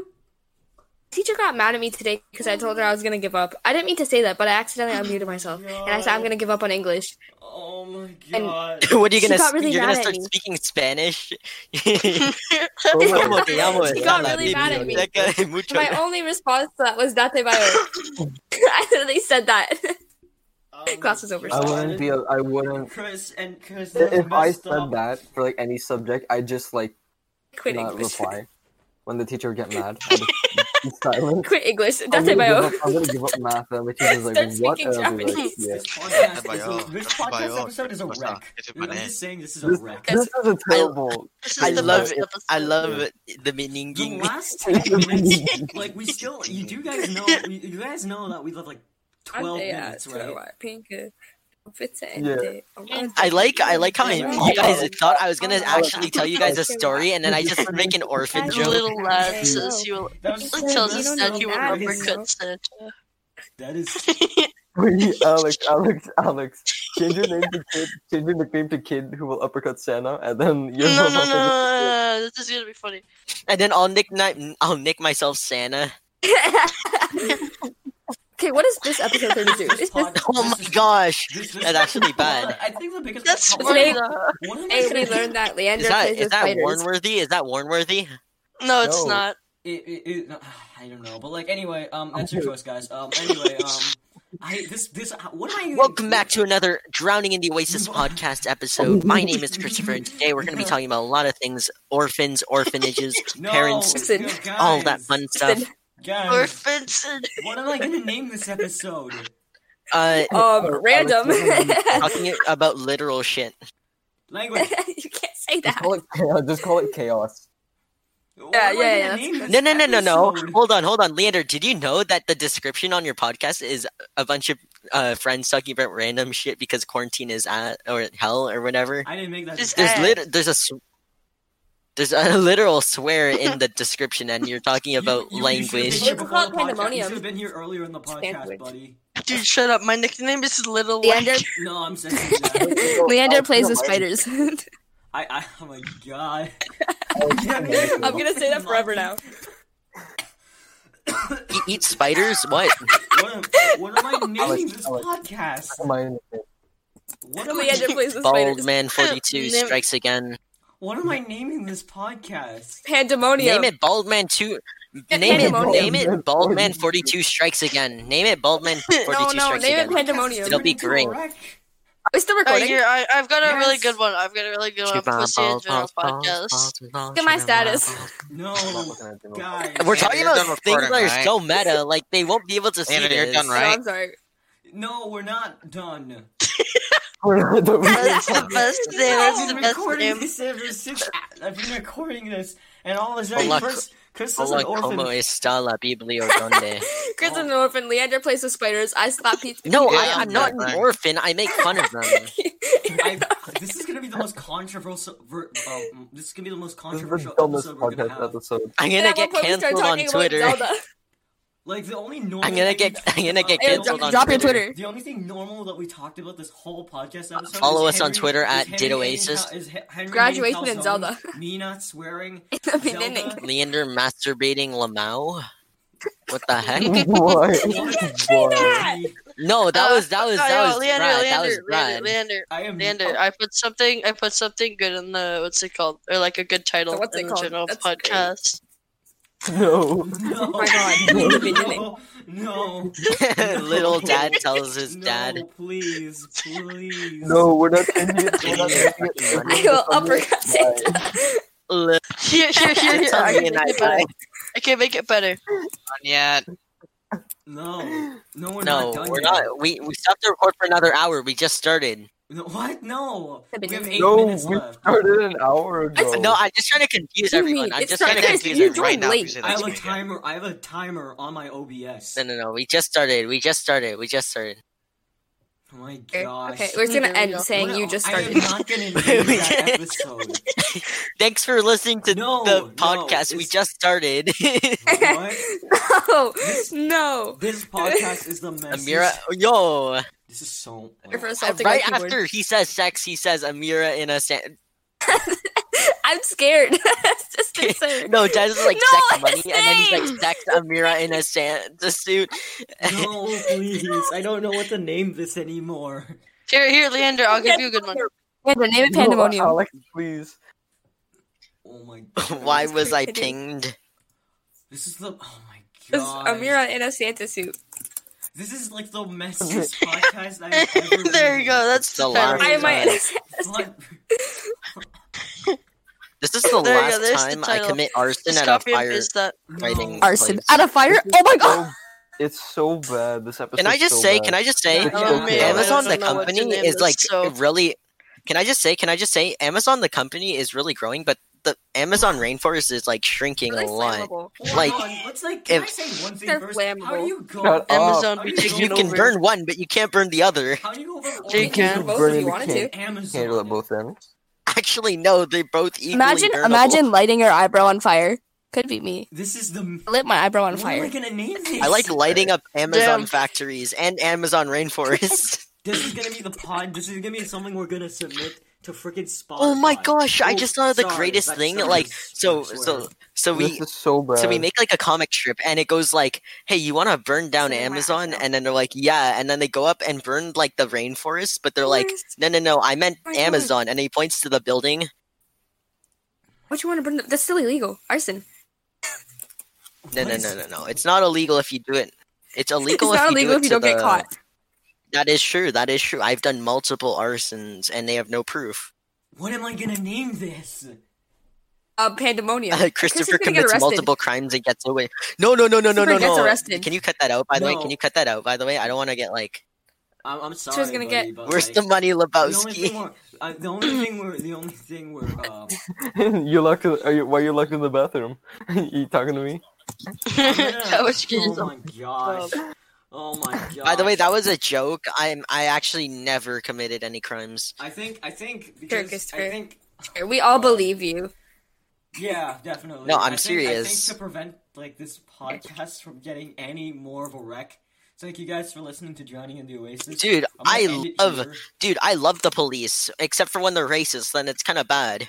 Teacher got mad at me today because I told her I was gonna give up. I didn't mean to say that, but I accidentally unmuted myself. And I said I'm gonna give up on English. oh my And- god. [laughs] what are you gonna? really you're gonna start speaking Spanish? [laughs] Oh my ¿Cómo te llamo? She got really mad at me. baby. My only response to that was Date Bayo. [laughs] I literally said that. Oh Class my is over. I wouldn't be. A, I wouldn't. Chris and Chris. that's If I said up. that for like any subject, I just like Quit not English. reply. When the teacher would get mad, [laughs] I just be silent. Quit English. I'm Date gonna, give up, I'm gonna give up math, and [laughs] the like, Start "What?" speaking And I'll be like, Japanese. "Yeah." This podcast, is this podcast episode is a wreck. I'm just saying this is a wreck. this is a terrible. This I is the love it. I love [laughs] the The meaning. last ten minutes, like we still, you do guys know, you, you guys know that we live like twelve minutes, right? Pink. Yeah. I like I like how you guys thought I was gonna actually tell you guys a story, and then I just make an orphan joke. Little lad says he will. That tells us that know he will that, you uppercut Santa. That is Wait, [laughs] Alex, Alex, Alex, change your name to kid. Change your nickname to kid who will uppercut Santa, and then you're No, no, no! This is gonna be funny. And then I'll nick I'll nick myself Santa. [laughs] okay, what is this episode 32? [laughs] This Is pod- this, Oh my is- gosh, this- this- that's actually bad. I think the biggest. That's one funny, of my- though. one of my hey, we learned that Leander Is that plays is that spiders. Warnworthy? Is that Warnworthy? No, it's No. not. It, it, it, no, [sighs] I don't know, but like anyway, um, that's your choice, guys. Um, anyway, um, I this this what am I? Welcome back to another Drowning in the Oasis [laughs] podcast episode. My name is Christopher, and today we're going to be [laughs] talking about a lot of things: orphans, orphanages, No, parents, guys, all that fun stuff. Listen, Guys, Orphans and what am I gonna name this episode? Uh, Um, random. talking [laughs] about literal shit. Language. [laughs] you can't say Just that. call it chaos. Just call it chaos. Yeah, am yeah, yeah, name No, no, no, no, no. Hold on, hold on, Leander. Did you know that the description on your podcast is a bunch of uh, friends talking about random shit because quarantine is at or hell or whatever? I didn't make that. Just decision. There's lit- there's a sw- there's a [laughs] literal swear in the description, and you're talking about You- you- you should've been language. here It's called podcast. You should have been here earlier in the podcast, Sandwich. buddy. dude, shut up. My nickname is Little [laughs] Leander, Whack. No, I'm saying that. [laughs] Leander plays with spiders. I, I, oh my god. I'm gonna say that forever now. E- eat spiders? What? What am, what am I naming Alex, this podcast? My. What am I? Leander plays the Bald. Man 42 strikes again. What am I naming this podcast? Pandemonium. Name it Baldman 2. Yeah, Name it, Pandemonium. name it Bald Man 42 strikes again. Name it Bald Man [laughs] 42 No, no, strikes name It Pandemonium. It'll be great. Are we still Uh, recording? here, I, I've got a really good one. I've got a really good one. Pussy in General podcast. Look at my status. No, I'm not looking at the guys. We're talking you're about things that recording, are so meta, like they won't be able to see Anna, you're this. done, No, right? I'm sorry. No, we're not done. That's the best name. That's [laughs] I've the been best recording this ever since. I've been recording this, and all of a sudden, first, [laughs] Chris is an orphan. como está la Biblia donde? Chris is an orphan. Leander plays with spiders. I slap pizza. No, Yeah, I, I'm not an right. orphan. I make fun of them. [laughs] I, this is gonna be the most controversial. Ver, uh, this is gonna be the most controversial the dumbest episode we're gonna podcast have. episode. I'm gonna what get point we start canceled on talking about Twitter. Zelda? Like the only normal. I'm gonna thing get- I'm gonna get about- Hey, canceled drop, on drop your Twitter. Twitter. The only thing normal that we talked about this whole podcast episode. Follow is us on Twitter at Henry Ditto hating Oasis. Cal- is He- Henry Graduation in Zelda. [laughs] Me not swearing. [laughs] Zelda. Leander masturbating Lamau. What the heck? [laughs] Why? that. No, that was that was Uh, that no, was Leander, Brad. Leander, That was Leander, Brad. Leander, I am. Leander, I put something. I put something good in the what's it called, or like a good title So what's it in called? the general That's great. Podcast. No. No. Oh my God, in. No. No. [laughs] Little dad tells his no, dad. Please, please. No, we're not changing it. We're not changing. I will uppercut Santa. Here, here, here, here. I can and make it better. die. I can make it better. yet. No. No, we're No, not done we're yet. not. We we stopped the record for another hour. We just started. No, [laughs] what? No. We have eight No, minutes we left. started an hour ago. No, I'm just trying to confuse you everyone. mean? I'm just trying to started- confuse you everyone. joined now, late. you I have a timer. I have a timer on my OBS. No, no, no. We just started. We just started. We just started. Oh my Okay, gosh. okay, we're just gonna There end go. saying Well, you just I started. am not gonna [laughs] name that episode. [laughs] Thanks for listening to No, the no, podcast. we it's- just started. [laughs] what? no, no. This podcast is the message. Amira, yo, This is so. You're for Uh, assaulting right keyboard. after he says sex, he says Amira in a sa- I'm scared. [laughs] It's just absurd. no. Dad is like No, sex money, it's and then he's name. like sex Amira in a Santa suit. [laughs] No, please. I don't know what to name this anymore. Here, here, Leander. I'll give you a good one. Leander, name it No, Pandemonium. Alex, please. Oh my [laughs] god. Why was I pinged? This is the. Oh my It's god. Amira in a Santa suit. This is like the messiest podcast I've ever. there you go. That's The the last Why am I in This is [laughs] the There you go, last there's the time I commit arson Just at a fire. paste that. Writing. [gasps] Arson place. at a fire. Oh my god. It's so bad. This episode. Can I just so say? bad. Can I just say? Oh, okay. man, Amazon, the don't know what to company, is like so- really. Can I just say? Can I just say? Amazon, the company, is really growing, but the Amazon rainforest is like shrinking Really a lot. flammable. Like, on, let's like. Can if- I say one thing They're first? How do you go? Shut. Amazon How you You can over. burn one, but you can't burn the other. How do you go from you Oregon can. to Both if you the wanted can- to. Amazon? Handle at both ends. Actually, no, they both equally Imagine, burnable. imagine lighting your eyebrow on fire. Could be me. This is the. I lit my eyebrow on What am I fire. gonna name this? I like lighting up Amazon Damn. factories and Amazon rainforests. This is gonna be the pod. This is gonna be something we're gonna submit to freaking Spotify. oh my gosh! I just thought of the sorry, greatest that's- thing. sorry, Like, so, swear. so, so This we, is so bad. so we make like a comic strip, and it goes like, "Hey, you want to burn down So Amazon?" random. And then they're like, "Yeah," and then they go up and burn like the rainforest, but they're like, Forest. "No, no, no! I meant My God. Amazon," and he points to the building. What you want to burn? the- That's still illegal. Arson. No, What no, is- no, no, no! It's not illegal if you do it. It's [laughs] illegal it's if not you illegal do if it you to don't get the- caught. That is true. That is true. I've done multiple arsons, and they have no proof. What am I gonna name this? Uh, pandemonium. Uh, [laughs] Christopher gonna commits multiple crimes and gets away. No, no, no, no, no, no, Christopher gets no. arrested. Can you cut that out? By the way, can you cut that out? By the way, I don't want to get like. I'm, I'm sorry. Christopher's gonna buddy, get- but, Where's like, the money, The only Lebowski? thing we're, uh, the only thing we're, the only thing we're, [laughs] [laughs] uh, you locked. Are you? Why are you locked in the bathroom? you talking to me? Gonna- oh my gosh. Oh my god. By the way, that was a joke. I'm. I actually never committed any crimes. I think, I think, because Christopher. I think, We all believe you. yeah, definitely. No, I'm I think, I think serious. to prevent like this podcast from getting any more of a wreck. Thank you guys for listening to Johnny and the Oasis. Dude, I'm gonna I end it love. Dude, I love the police, except for when they're racist. Then it's kind of bad.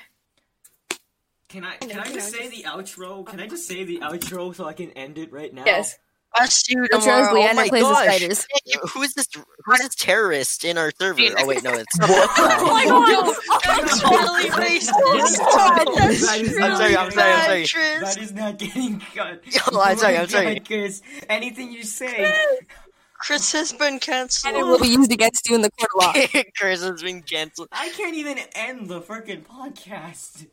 Can I I can I you just know, say the outro? Can I just say the [laughs] outro so I can end it right now? Yes. I'll see you Which tomorrow. shows Oh Leanna my plays the gosh. spiders. Who is this? Who's this terrorist in our server? Oh wait, no, it's. [laughs] Oh my god! That's really racist. Oh, That's that is really I'm sorry, I'm sorry, I'm bad, sorry. Tris. That is not getting cut. [laughs] Oh, I'm sorry, my I'm sorry. God, Chris, anything you say. Chris has been cancelled. And it will be used against you in the court of law. [laughs] Chris has been canceled. I can't even end the freaking podcast.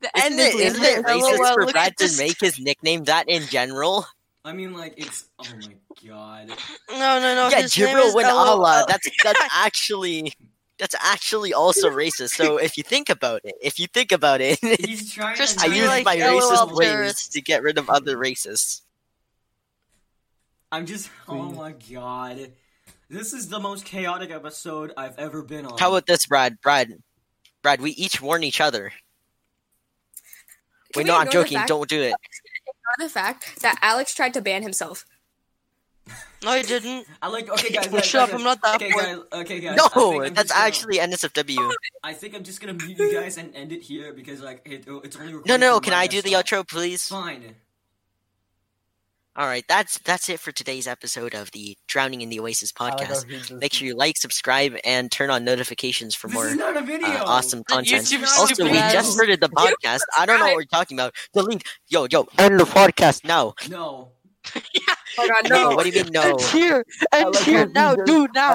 The Isn't end it, is isn't it LOL, racist for look Brad at to this. make his nickname that in general? I mean, like, it's. Oh my god. No, no, no. yeah, Jibril is win Allah. That's that's actually that's actually also racist. So if you think about it, if you think about it, [laughs] He's trying Chris, to. I do use like my LOL racist ways to get rid of other racists. I'm just. Oh my god. This is the most chaotic episode I've ever been on. How about this, Brad? Brad, Brad, we each warn each other. Can Wait, we no, I'm joking. Don't do it. Ignore the fact that Alex tried to ban himself. No, he didn't. I like. Okay, guys. Well, guys, shut up, I'm not that okay, guys. Okay, guys. No, that's just gonna- actually NSFW. I think I'm just gonna mute you guys and end it here because like it, it's only. No, no. Can I do the outro, please? Fine. All right, that's that's it for today's episode of the Drowning in the Oasis podcast. Make sure you like, subscribe, and turn on notifications for This more is not a video. uh, awesome content. YouTube Also, we ass. just started the [laughs] podcast. I don't know what we're talking about. The link, yo, yo, end the podcast now. No. [laughs] Oh god, No, what do you mean no? End here. End like here now, he dude. Now.